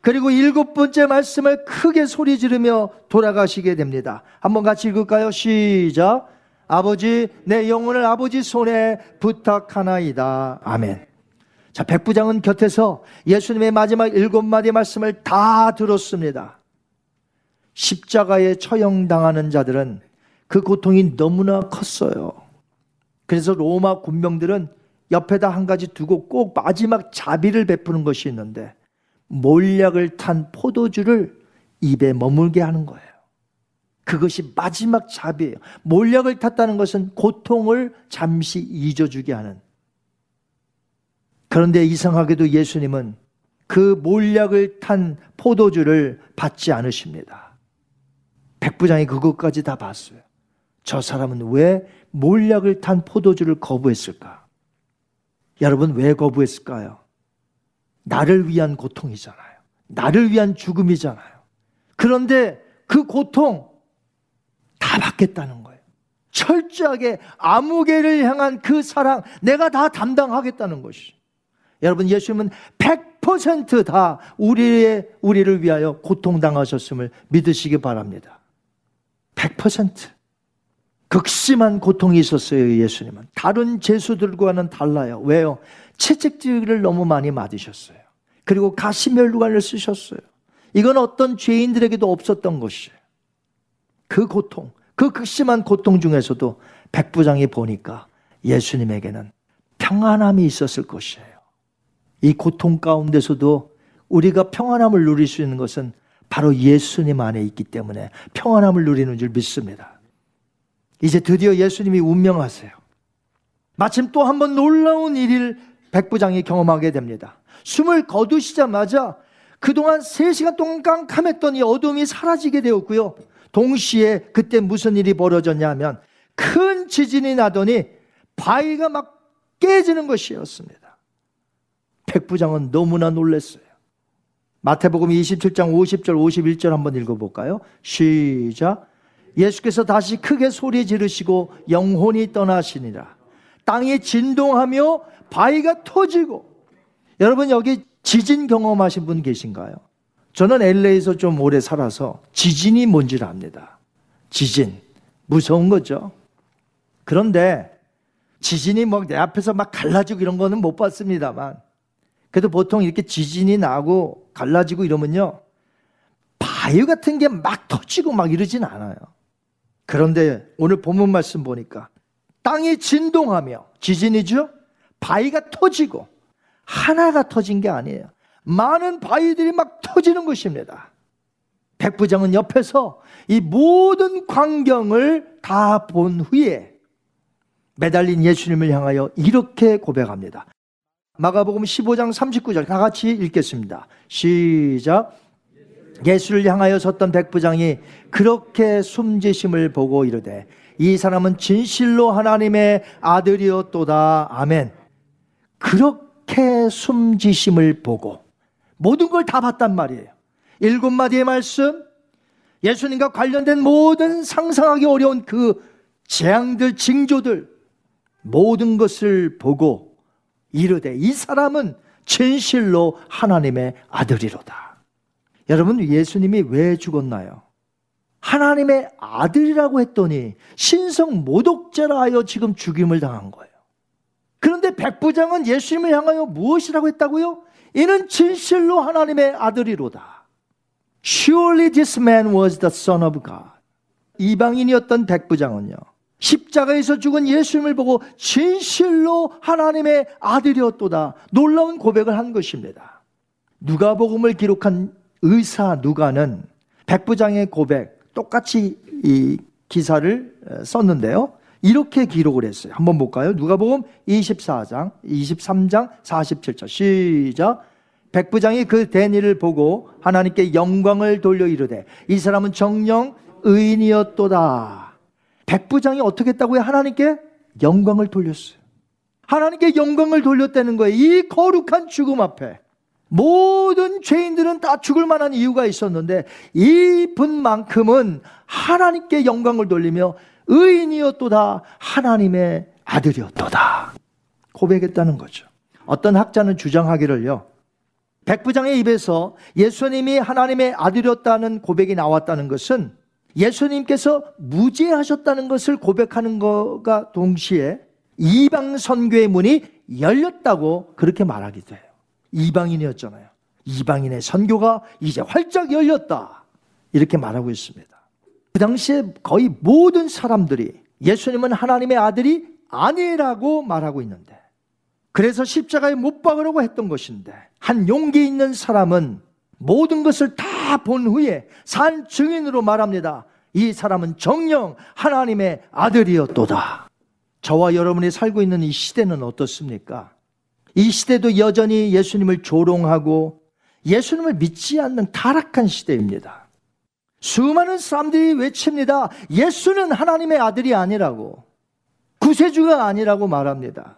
그리고 일곱 번째 말씀을 크게 소리 지르며 돌아가시게 됩니다. 한번 같이 읽을까요? 시작. 아버지, 내 영혼을 아버지 손에 부탁하나이다. 아멘. 자, 백부장은 곁에서 예수님의 마지막 일곱 마디 말씀을 다 들었습니다. 십자가에 처형당하는 자들은 그 고통이 너무나 컸어요. 그래서 로마 군병들은 옆에다 한 가지 두고 꼭 마지막 자비를 베푸는 것이 있는데 몰약을 탄 포도주를 입에 머물게 하는 거예요. 그것이 마지막 자비예요. 몰약을 탔다는 것은 고통을 잠시 잊어주게 하는. 그런데 이상하게도 예수님은 그 몰약을 탄 포도주를 받지 않으십니다. 백부장이 그것까지 다 봤어요. 저 사람은 왜 몰약을 탄 포도주를 거부했을까? 여러분, 왜 거부했을까요? 나를 위한 고통이잖아요. 나를 위한 죽음이잖아요. 그런데 그 고통, 다 받겠다는 거예요. 철저하게 아무개를 향한 그 사랑 내가 다 담당하겠다는 것이. 여러분 예수님은 100%다 우리의 우리를 위하여 고통 당하셨음을 믿으시기 바랍니다. 100% 극심한 고통이 있었어요, 예수님은. 다른 제수들과는 달라요. 왜요? 채찍질을 너무 많이 맞으셨어요. 그리고 가시멸루관을 쓰셨어요. 이건 어떤 죄인들에게도 없었던 것이에요. 그 고통, 그 극심한 고통 중에서도 백부장이 보니까 예수님에게는 평안함이 있었을 것이에요. 이 고통 가운데서도 우리가 평안함을 누릴 수 있는 것은 바로 예수님 안에 있기 때문에 평안함을 누리는 줄 믿습니다. 이제 드디어 예수님이 운명하세요. 마침 또 한 번 놀라운 일을 백부장이 경험하게 됩니다. 숨을 거두시자마자 그동안 3시간 동안 깜깜했던 이 어둠이 사라지게 되었고요. 동시에 그때 무슨 일이 벌어졌냐면 큰 지진이 나더니 바위가 막 깨지는 것이었습니다. 백부장은 너무나 놀랐어요. 마태복음 27장 50절 51절 한번 읽어볼까요? 시작. 예수께서 다시 크게 소리 지르시고 영혼이 떠나시니라. 땅이 진동하며 바위가 터지고 여러분 여기 지진 경험하신 분 계신가요? 저는 LA에서 좀 오래 살아서 지진이 뭔지를 압니다. 지진. 무서운 거죠. 그런데 지진이 뭐내 앞에서 막 갈라지고 이런 거는 못 봤습니다만 그래도 보통 이렇게 지진이 나고 갈라지고 이러면요. 바위 같은 게 막 터지고 막 이러진 않아요. 그런데 오늘 본문 말씀 보니까 땅이 진동하며 지진이죠? 바위가 터지고 하나가 터진 게 아니에요. 많은 바위들이 막 터지는 것입니다. 백부장은 옆에서 이 모든 광경을 다 본 후에 매달린 예수님을 향하여 이렇게 고백합니다. 마가복음 15장 39절 다 같이 읽겠습니다. 시작. 예수를 향하여 섰던 백부장이 그렇게 숨지심을 보고 이르되 이 사람은 진실로 하나님의 아들이었도다. 아멘. 그렇게 숨지심을 보고 모든 걸 다 봤단 말이에요. 일곱 마디의 말씀, 예수님과 관련된 모든 상상하기 어려운 그 재앙들, 징조들, 모든 것을 보고 이르되 이 사람은 진실로 하나님의 아들이로다. 여러분 예수님이 왜 죽었나요? 하나님의 아들이라고 했더니 신성 모독죄라 하여 지금 죽임을 당한 거예요. 그런데 백부장은 예수님을 향하여 무엇이라고 했다고요? 이는 진실로 하나님의 아들이로다. Surely this man was the son of God. 이방인이었던 백부장은요. 십자가에서 죽은 예수님을 보고 진실로 하나님의 아들이었도다. 놀라운 고백을 한 것입니다. 누가복음을 기록한 의사 누가는 백부장의 고백 똑같이 이 기사를 썼는데요. 이렇게 기록을 했어요. 한번 볼까요? 누가복음 24장, 23장 47절 시작. 백부장이 그 대니를 보고 하나님께 영광을 돌려 이르되 이 사람은 정령 의인이었도다. 백부장이 어떻게 했다고요? 하나님께 영광을 돌렸어요. 하나님께 영광을 돌렸다는 거예요. 이 거룩한 죽음 앞에. 모든 죄인들은 다 죽을 만한 이유가 있었는데 이 분만큼은 하나님께 영광을 돌리며 의인이었도다 하나님의 아들이었도다 고백했다는 거죠. 어떤 학자는 주장하기를요. 백부장의 입에서 예수님이 하나님의 아들이었다는 고백이 나왔다는 것은 예수님께서 무죄하셨다는 것을 고백하는 것과 동시에 이방 선교의 문이 열렸다고 그렇게 말하기도 해요. 이방인이었잖아요. 이방인의 선교가 이제 활짝 열렸다. 이렇게 말하고 있습니다. 그 당시에 거의 모든 사람들이 예수님은 하나님의 아들이 아니라고 말하고 있는데 그래서 십자가에 못 박으라고 했던 것인데 한 용기 있는 사람은 모든 것을 다 본 후에 산 증인으로 말합니다. 이 사람은 정령 하나님의 아들이었도다. 저와 여러분이 살고 있는 이 시대는 어떻습니까? 이 시대도 여전히 예수님을 조롱하고 예수님을 믿지 않는 타락한 시대입니다. 수많은 사람들이 외칩니다. 예수는 하나님의 아들이 아니라고. 구세주가 아니라고 말합니다.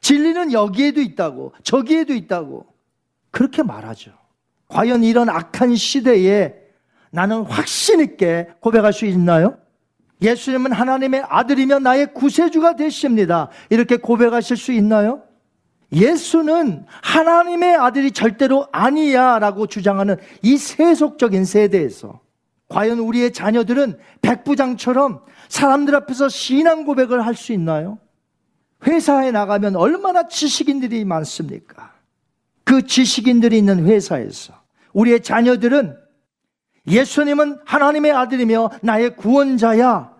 진리는 여기에도 있다고, 저기에도 있다고. 그렇게 말하죠. 과연 이런 악한 시대에 나는 확신 있게 고백할 수 있나요? 예수님은 하나님의 아들이며 나의 구세주가 되십니다. 이렇게 고백하실 수 있나요? 예수는 하나님의 아들이 절대로 아니야 라고 주장하는 이 세속적인 세대에서 과연 우리의 자녀들은 백부장처럼 사람들 앞에서 신앙 고백을 할 수 있나요? 회사에 나가면 얼마나 지식인들이 많습니까? 그 지식인들이 있는 회사에서 우리의 자녀들은 예수님은 하나님의 아들이며 나의 구원자야.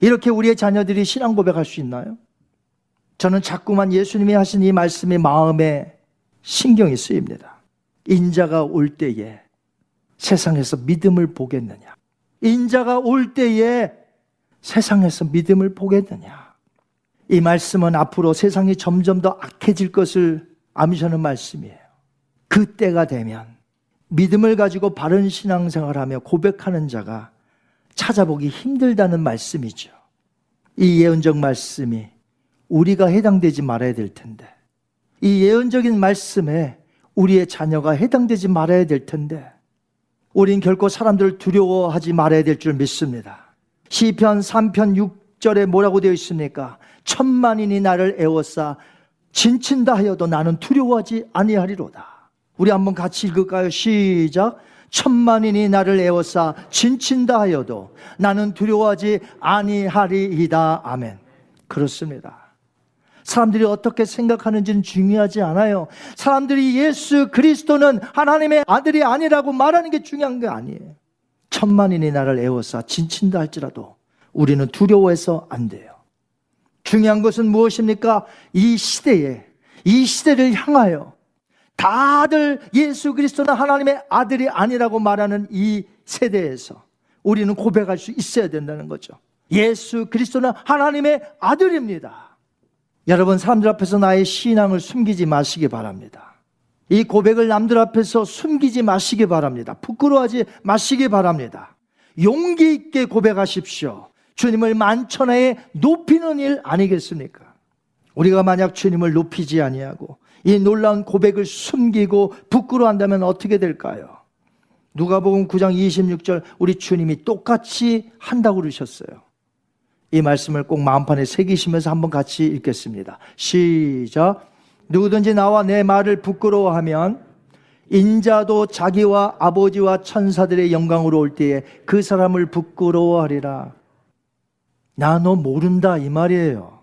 이렇게 우리의 자녀들이 신앙 고백할 수 있나요? 저는 자꾸만 예수님이 하신 이 말씀이 마음에 신경이 쓰입니다. 인자가 올 때에 세상에서 믿음을 보겠느냐? 인자가 올 때에 세상에서 믿음을 보겠느냐? 이 말씀은 앞으로 세상이 점점 더 악해질 것을 암시하는 말씀이에요. 그 때가 되면 믿음을 가지고 바른 신앙생활하며 고백하는 자가 찾아보기 힘들다는 말씀이죠. 이 예언적 말씀이 우리가 해당되지 말아야 될 텐데 이 예언적인 말씀에 우리의 자녀가 해당되지 말아야 될 텐데 우린 결코 사람들을 두려워하지 말아야 될 줄 믿습니다. 시편 3편 6절에 뭐라고 되어 있습니까? 천만인이 나를 애워싸 진친다 하여도 나는 두려워하지 아니하리로다. 우리 한번 같이 읽을까요? 시작. 천만인이 나를 애워싸 진친다 하여도 나는 두려워하지 아니하리이다. 아멘. 그렇습니다. 사람들이 어떻게 생각하는지는 중요하지 않아요. 사람들이 예수 그리스도는 하나님의 아들이 아니라고 말하는 게 중요한 게 아니에요. 천만인이 나를 애워싸 진친다 할지라도 우리는 두려워해서 안 돼요. 중요한 것은 무엇입니까? 이 시대에, 이 시대를 향하여 다들 예수 그리스도는 하나님의 아들이 아니라고 말하는 이 세대에서 우리는 고백할 수 있어야 된다는 거죠. 예수 그리스도는 하나님의 아들입니다. 여러분, 사람들 앞에서 나의 신앙을 숨기지 마시기 바랍니다. 이 고백을 남들 앞에서 숨기지 마시기 바랍니다. 부끄러워하지 마시기 바랍니다. 용기 있게 고백하십시오. 주님을 만천하에 높이는 일 아니겠습니까? 우리가 만약 주님을 높이지 아니하고 이 놀라운 고백을 숨기고 부끄러워한다면 어떻게 될까요? 누가복음 9장 26절 우리 주님이 똑같이 한다고 그러셨어요. 이 말씀을 꼭 마음판에 새기시면서 한번 같이 읽겠습니다. 시작. 누구든지 나와 내 말을 부끄러워하면 인자도 자기와 아버지와 천사들의 영광으로 올 때에 그 사람을 부끄러워하리라. 나 너 모른다 이 말이에요.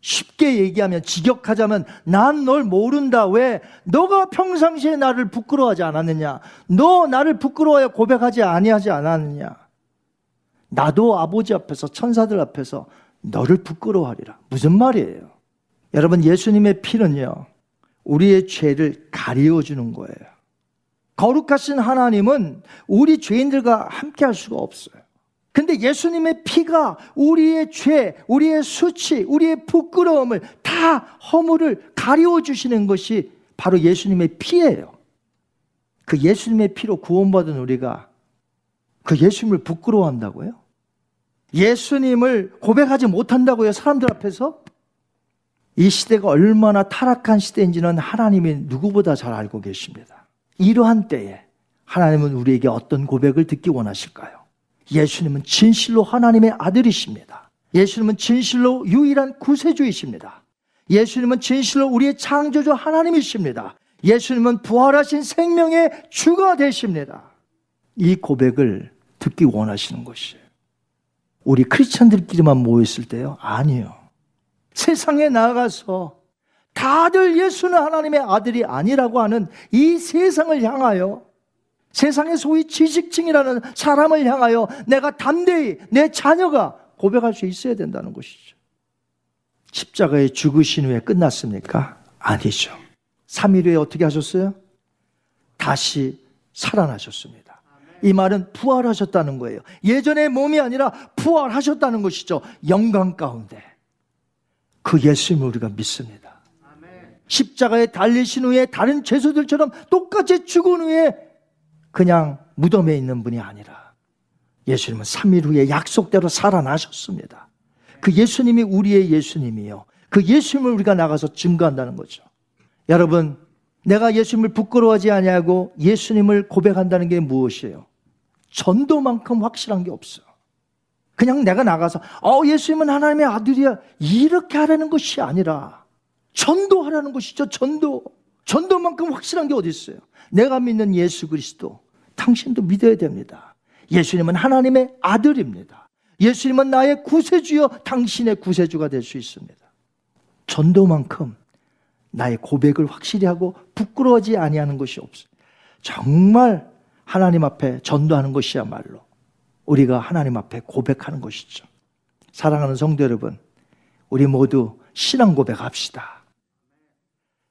쉽게 얘기하면 직역하자면 난 널 모른다. 왜? 너가 평상시에 나를 부끄러워하지 않았느냐? 너 나를 부끄러워해 고백하지 아니하지 않았느냐? 나도 아버지 앞에서 천사들 앞에서 너를 부끄러워하리라. 무슨 말이에요? 여러분 예수님의 피는요. 우리의 죄를 가리워 주는 거예요. 거룩하신 하나님은 우리 죄인들과 함께 할 수가 없어요. 근데 예수님의 피가 우리의 죄, 우리의 수치, 우리의 부끄러움을 다 허물을 가리워 주시는 것이 바로 예수님의 피예요. 그 예수님의 피로 구원받은 우리가 그 예수님을 부끄러워한다고요? 예수님을 고백하지 못한다고요, 사람들 앞에서? 이 시대가 얼마나 타락한 시대인지는 하나님이 누구보다 잘 알고 계십니다. 이러한 때에 하나님은 우리에게 어떤 고백을 듣기 원하실까요? 예수님은 진실로 하나님의 아들이십니다. 예수님은 진실로 유일한 구세주이십니다. 예수님은 진실로 우리의 창조주 하나님이십니다. 예수님은 부활하신 생명의 주가 되십니다. 이 고백을 듣기 원하시는 것이에요. 우리 크리스천들끼리만 모였을 때요? 아니요. 세상에 나가서 다들 예수는 하나님의 아들이 아니라고 하는 이 세상을 향하여 세상의 소위 지식층이라는 사람을 향하여 내가 담대히 내 자녀가 고백할 수 있어야 된다는 것이죠. 십자가에 죽으신 후에 끝났습니까? 아니죠. 3일 후에 어떻게 하셨어요? 다시 살아나셨습니다. 이 말은 부활하셨다는 거예요. 예전의 몸이 아니라 부활하셨다는 것이죠. 영광 가운데. 그 예수님을 우리가 믿습니다. 십자가에 달리신 후에 다른 죄수들처럼 똑같이 죽은 후에 그냥 무덤에 있는 분이 아니라 예수님은 3일 후에 약속대로 살아나셨습니다. 그 예수님이 우리의 예수님이요. 그 예수님을 우리가 나가서 증거한다는 거죠. 여러분, 내가 예수님을 부끄러워하지 아니하고 예수님을 고백한다는 게 무엇이에요? 전도만큼 확실한 게 없어요. 그냥 내가 나가서 어 예수님은 하나님의 아들이야 이렇게 하라는 것이 아니라 전도하라는 것이죠. 전도. 전도만큼 확실한 게 어디 있어요? 내가 믿는 예수 그리스도 당신도 믿어야 됩니다. 예수님은 하나님의 아들입니다. 예수님은 나의 구세주여 당신의 구세주가 될 수 있습니다. 전도만큼 나의 고백을 확실히 하고 부끄러워하지 아니하는 것이 없어요. 정말 하나님 앞에 전도하는 것이야말로 우리가 하나님 앞에 고백하는 것이죠. 사랑하는 성도 여러분, 우리 모두 신앙 고백합시다.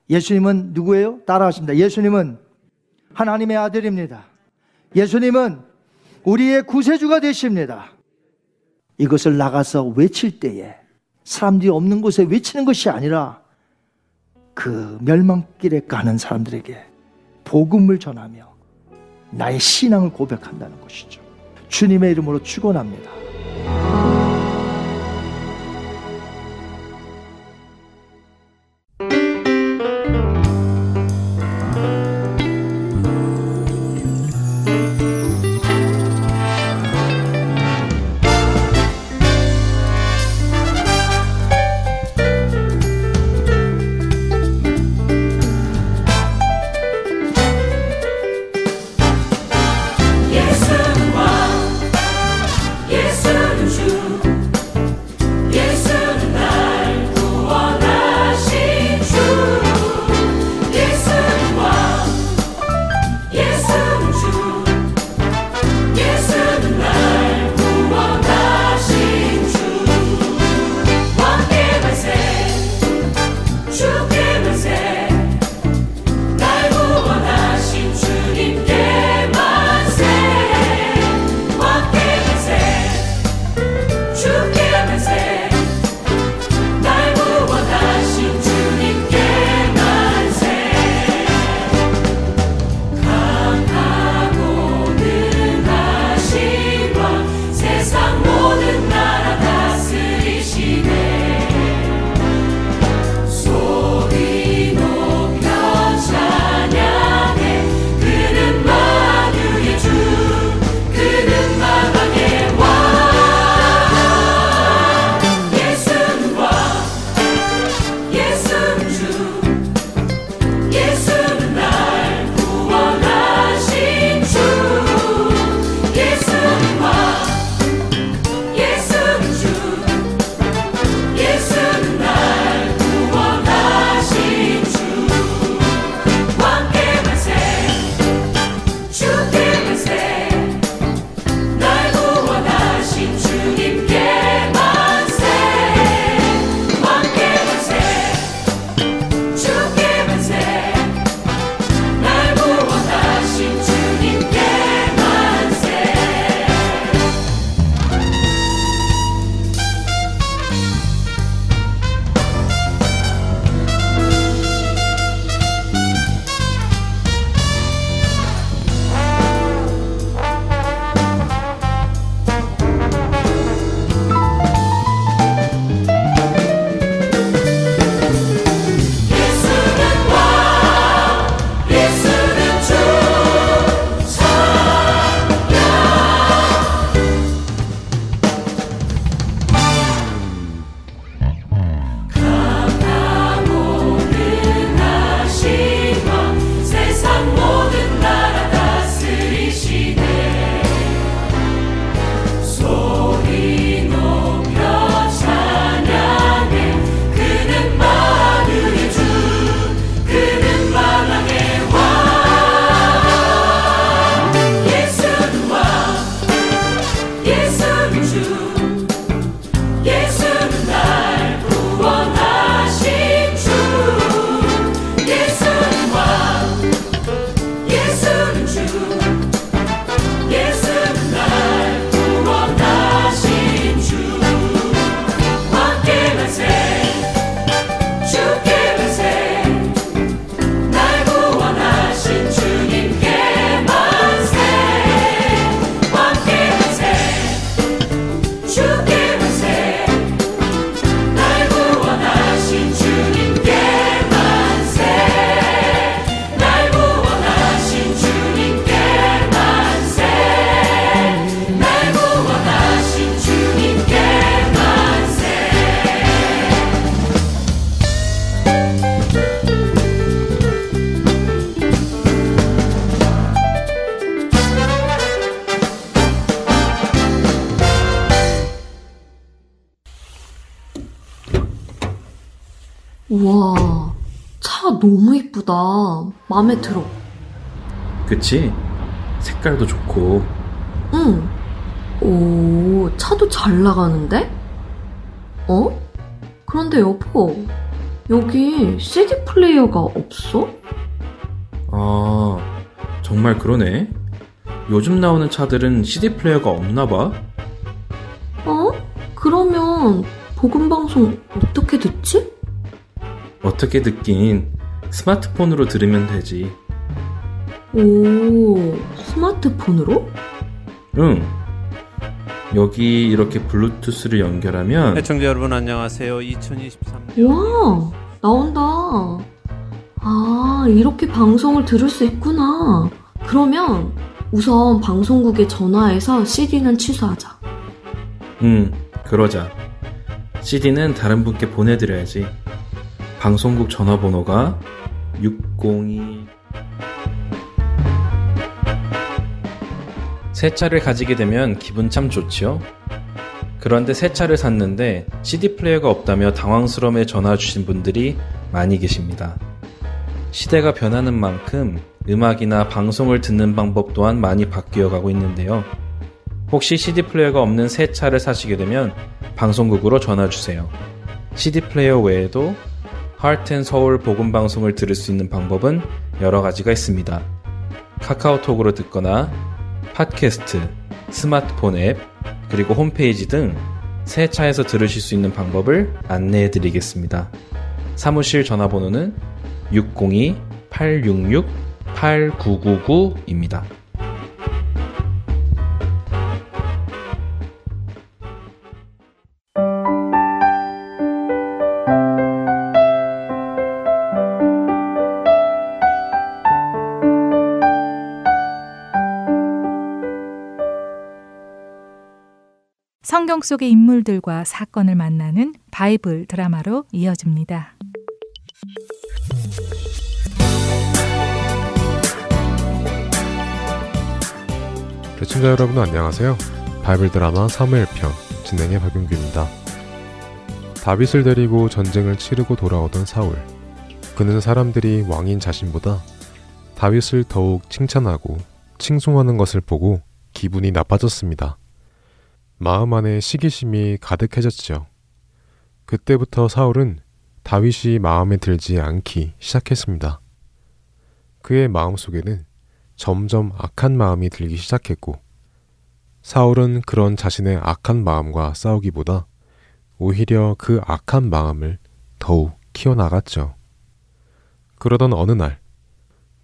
예수님은 누구예요? 따라하십니다. 예수님은 하나님의 아들입니다. 예수님은 우리의 구세주가 되십니다. 이것을 나가서 외칠 때에 사람들이 없는 곳에 외치는 것이 아니라 그 멸망길에 가는 사람들에게 복음을 전하며 나의 신앙을 고백한다는 것이죠. 주님의 이름으로 축원합니다. 이쁘다. 마음에 들어. 그치? 색깔도 좋고. 응. 오, 차도 잘 나가는데? 어? 그런데 여보, 여기 CD 플레이어가 없어? 아, 정말 그러네. 요즘 나오는 차들은 CD 플레이어가 없나 봐. 어? 그러면 복음 방송 어떻게 듣지? 어떻게 듣긴 스마트폰으로 들으면 되지. 오, 스마트폰으로? 응. 여기 이렇게 블루투스를 연결하면 애청자 여러분 안녕하세요. 2023년 와, 나온다. 아, 이렇게 방송을 들을 수 있구나. 그러면 우선 방송국에 전화해서 CD는 취소하자. 응, 그러자. CD는 다른 분께 보내드려야지. 방송국 전화번호가 602. 새 차를 가지게 되면 기분 참 좋지요? 그런데 새 차를 샀는데 CD 플레이어가 없다며 당황스러움에 전화 주신 분들이 많이 계십니다. 시대가 변하는 만큼 음악이나 방송을 듣는 방법 또한 많이 바뀌어 가고 있는데요. 혹시 CD 플레이어가 없는 새 차를 사시게 되면 방송국으로 전화 주세요. CD 플레이어 외에도 하트앤 서울 복음 방송을 들을 수 있는 방법은 여러 가지가 있습니다. 카카오톡으로 듣거나 팟캐스트, 스마트폰 앱, 그리고 홈페이지 등 새 차에서 들으실 수 있는 방법을 안내해 드리겠습니다. 사무실 전화번호는 602-866-8999입니다. 속의 인물들과 사건을 만나는 바이블 드라마로 이어집니다. 시청자 여러분 안녕하세요. 바이블 드라마 사무엘 편 진행의 박윤규입니다. 다윗을 데리고 전쟁을 치르고 돌아오던 사울. 그는 사람들이 왕인 자신보다 다윗을 더욱 칭찬하고 칭송하는 것을 보고 기분이 나빠졌습니다. 마음 안에 시기심이 가득해졌지요. 그때부터 사울은 다윗이 마음에 들지 않기 시작했습니다. 그의 마음 속에는 점점 악한 마음이 들기 시작했고, 사울은 그런 자신의 악한 마음과 싸우기보다 오히려 그 악한 마음을 더욱 키워나갔죠. 그러던 어느 날,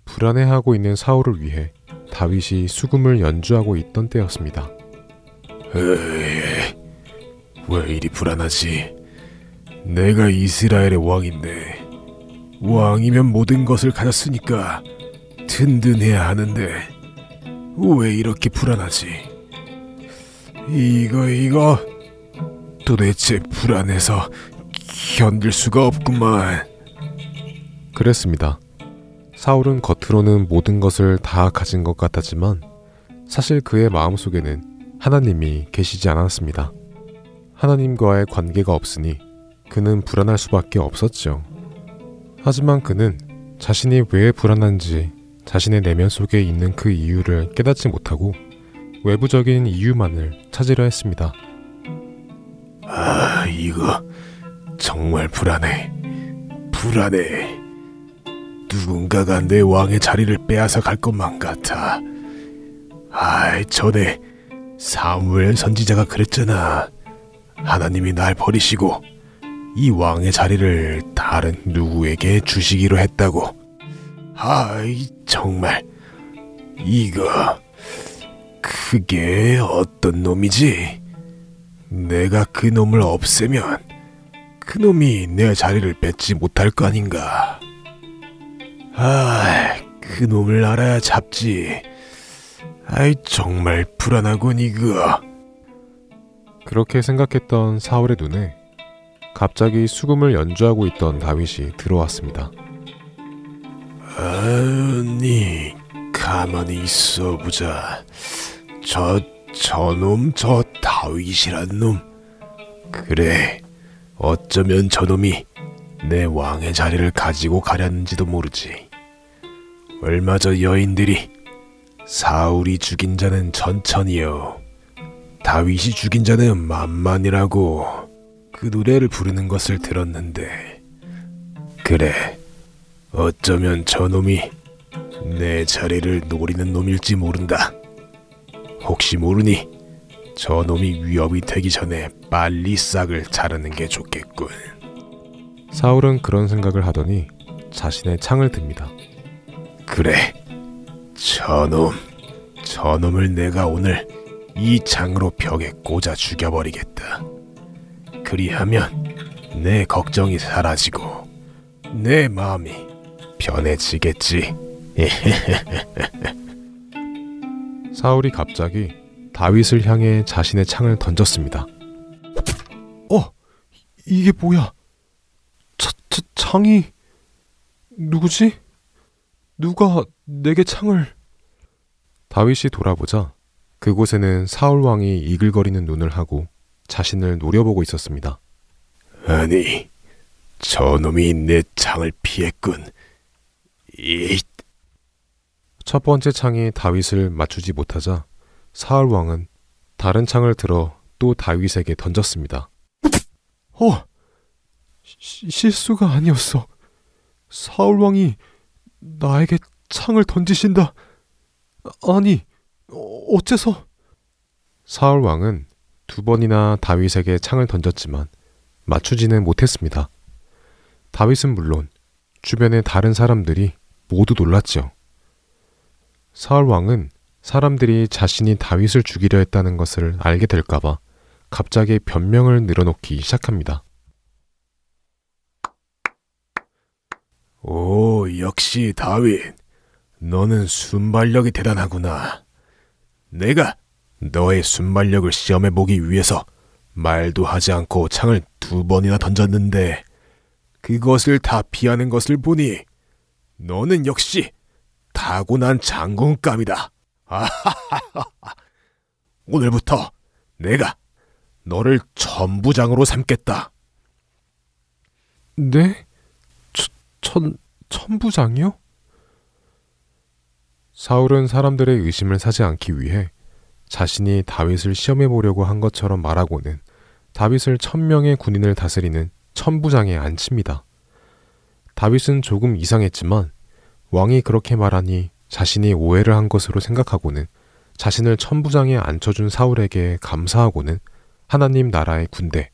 불안해하고 있는 사울을 위해 다윗이 수금을 연주하고 있던 때였습니다. 에이, 왜 이리 불안하지? 내가 이스라엘의 왕인데 왕이면 모든 것을 가졌으니까 든든해야 하는데 왜 이렇게 불안하지? 이거 이거 도대체 불안해서 견딜 수가 없구만. 그랬습니다. 사울은 겉으로는 모든 것을 다 가진 것 같았지만 사실 그의 마음속에는 하나님이 계시지 않았습니다. 하나님과의 관계가 없으니 그는 불안할 수밖에 없었죠. 하지만 그는 자신이 왜 불안한지 자신의 내면 속에 있는 그 이유를 깨닫지 못하고 외부적인 이유만을 찾으려 했습니다. 아, 이거 정말 불안해. 불안해. 누군가가 내 왕의 자리를 빼앗아 갈 것만 같아. 아, 전에 사무엘 선지자가 그랬잖아. 하나님이 날 버리시고 이 왕의 자리를 다른 누구에게 주시기로 했다고. 아이, 정말. 이거, 그게 어떤 놈이지? 내가 그 놈을 없애면 그 놈이 내 자리를 뺏지 못할 거 아닌가. 아, 그 놈을 알아야 잡지. 아이, 정말 불안하군, 이거. 그렇게 생각했던 사울의 눈에 갑자기 수금을 연주하고 있던 다윗이 들어왔습니다. 아니, 가만히 있어 보자. 저, 저놈, 저 다윗이란 놈. 그래, 어쩌면 저놈이 내 왕의 자리를 가지고 가렸는지도 모르지. 얼마 전 여인들이 사울이 죽인 자는 천천히요. 다윗이 죽인 자는 만만이라고 그 노래를 부르는 것을 들었는데 그래 어쩌면 저놈이 내 자리를 노리는 놈일지 모른다. 혹시 모르니 저놈이 위협이 되기 전에 빨리 싹을 자르는 게 좋겠군. 사울은 그런 생각을 하더니 자신의 창을 듭니다. 그래, 저놈, 저놈을 내가 오늘 이 창으로 벽에 꽂아 죽여버리겠다. 그리하면 내 걱정이 사라지고 내 마음이 편해지겠지. 사울이 갑자기 다윗을 향해 자신의 창을 던졌습니다. 어, 이게 뭐야? 차, 차, 창이 누구지? 누가 내게 창을? 다윗이 돌아보자 그곳에는 사울 왕이 이글거리는 눈을 하고 자신을 노려보고 있었습니다. 아니, 저놈이 내 창을 피했군. 이첫 번째 창이 다윗을 맞추지 못하자 사울 왕은 다른 창을 들어 또 다윗에게 던졌습니다. 어, 시, 실수가 아니었어. 사울 왕이 나에게 창을 던지신다. 아니, 어, 어째서? 사울 왕은 두 번이나 다윗에게 창을 던졌지만 맞추지는 못했습니다. 다윗은 물론 주변의 다른 사람들이 모두 놀랐죠. 사울 왕은 사람들이 자신이 다윗을 죽이려 했다는 것을 알게 될까봐 갑자기 변명을 늘어놓기 시작합니다. 오, 역시 다윗. 너는 순발력이 대단하구나. 내가 너의 순발력을 시험해 보기 위해서 말도 하지 않고 창을 두 번이나 던졌는데 그것을 다 피하는 것을 보니 너는 역시 타고난 장군감이다. 오늘부터 내가 너를 천부장으로 삼겠다. 네? 천, 천, 천부장이요? 사울은 사람들의 의심을 사지 않기 위해 자신이 다윗을 시험해 보려고 한 것처럼 말하고는 다윗을 천명의 군인을 다스리는 천부장에 앉힙니다. 다윗은 조금 이상했지만 왕이 그렇게 말하니 자신이 오해를 한 것으로 생각하고는 자신을 천부장에 앉혀준 사울에게 감사하고는 하나님 나라의 군대,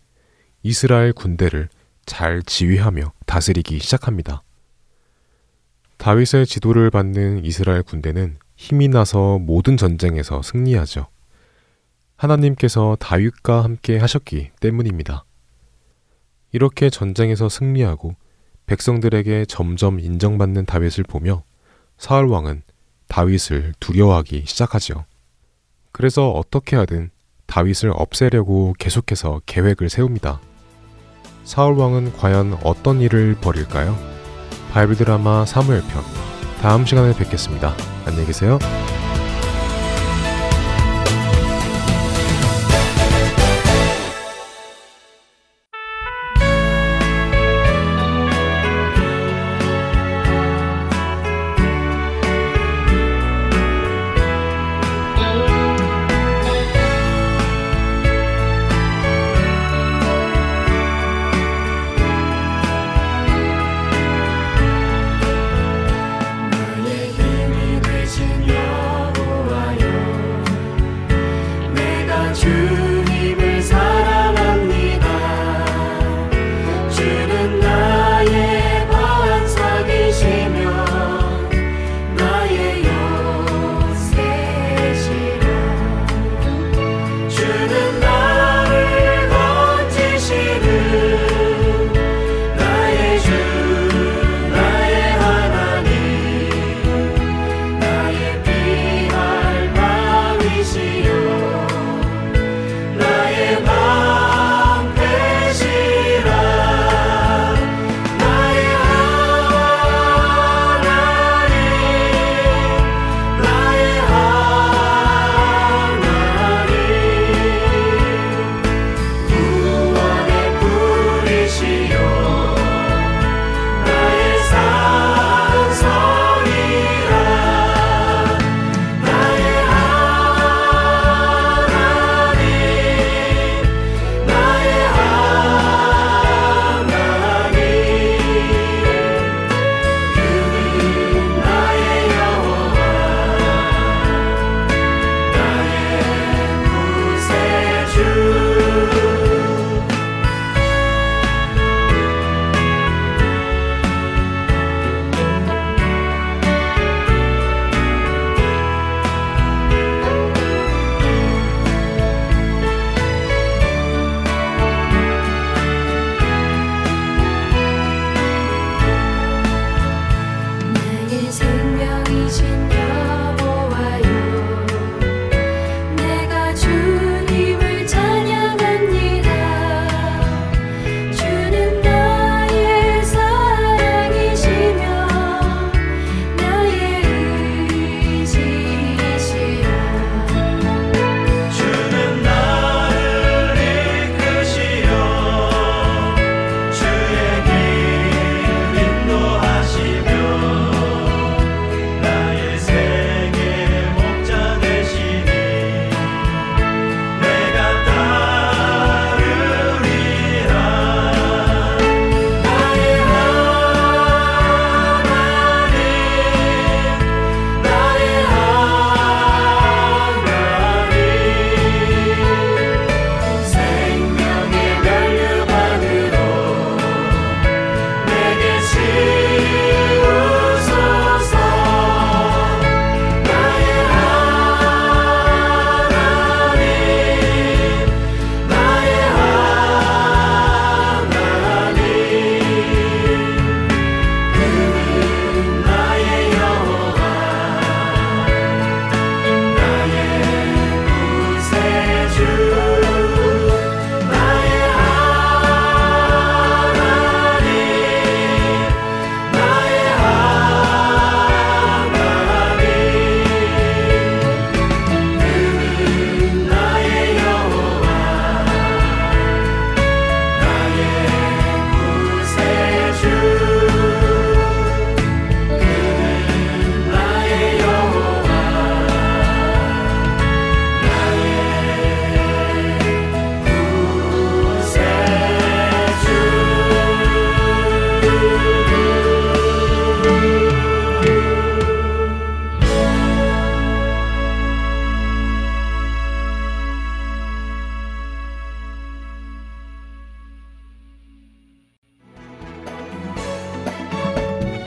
이스라엘 군대를 잘 지휘하며 다스리기 시작합니다. 다윗의 지도를 받는 이스라엘 군대는 힘이 나서 모든 전쟁에서 승리하죠. 하나님께서 다윗과 함께 하셨기 때문입니다. 이렇게 전쟁에서 승리하고 백성들에게 점점 인정받는 다윗을 보며 사울 왕은 다윗을 두려워하기 시작하지요. 그래서 어떻게 하든 다윗을 없애려고 계속해서 계획을 세웁니다. 사울 왕은 과연 어떤 일을 벌일까요? 바이블 드라마 사무엘 편 다음 시간에 뵙겠습니다. 안녕히 계세요.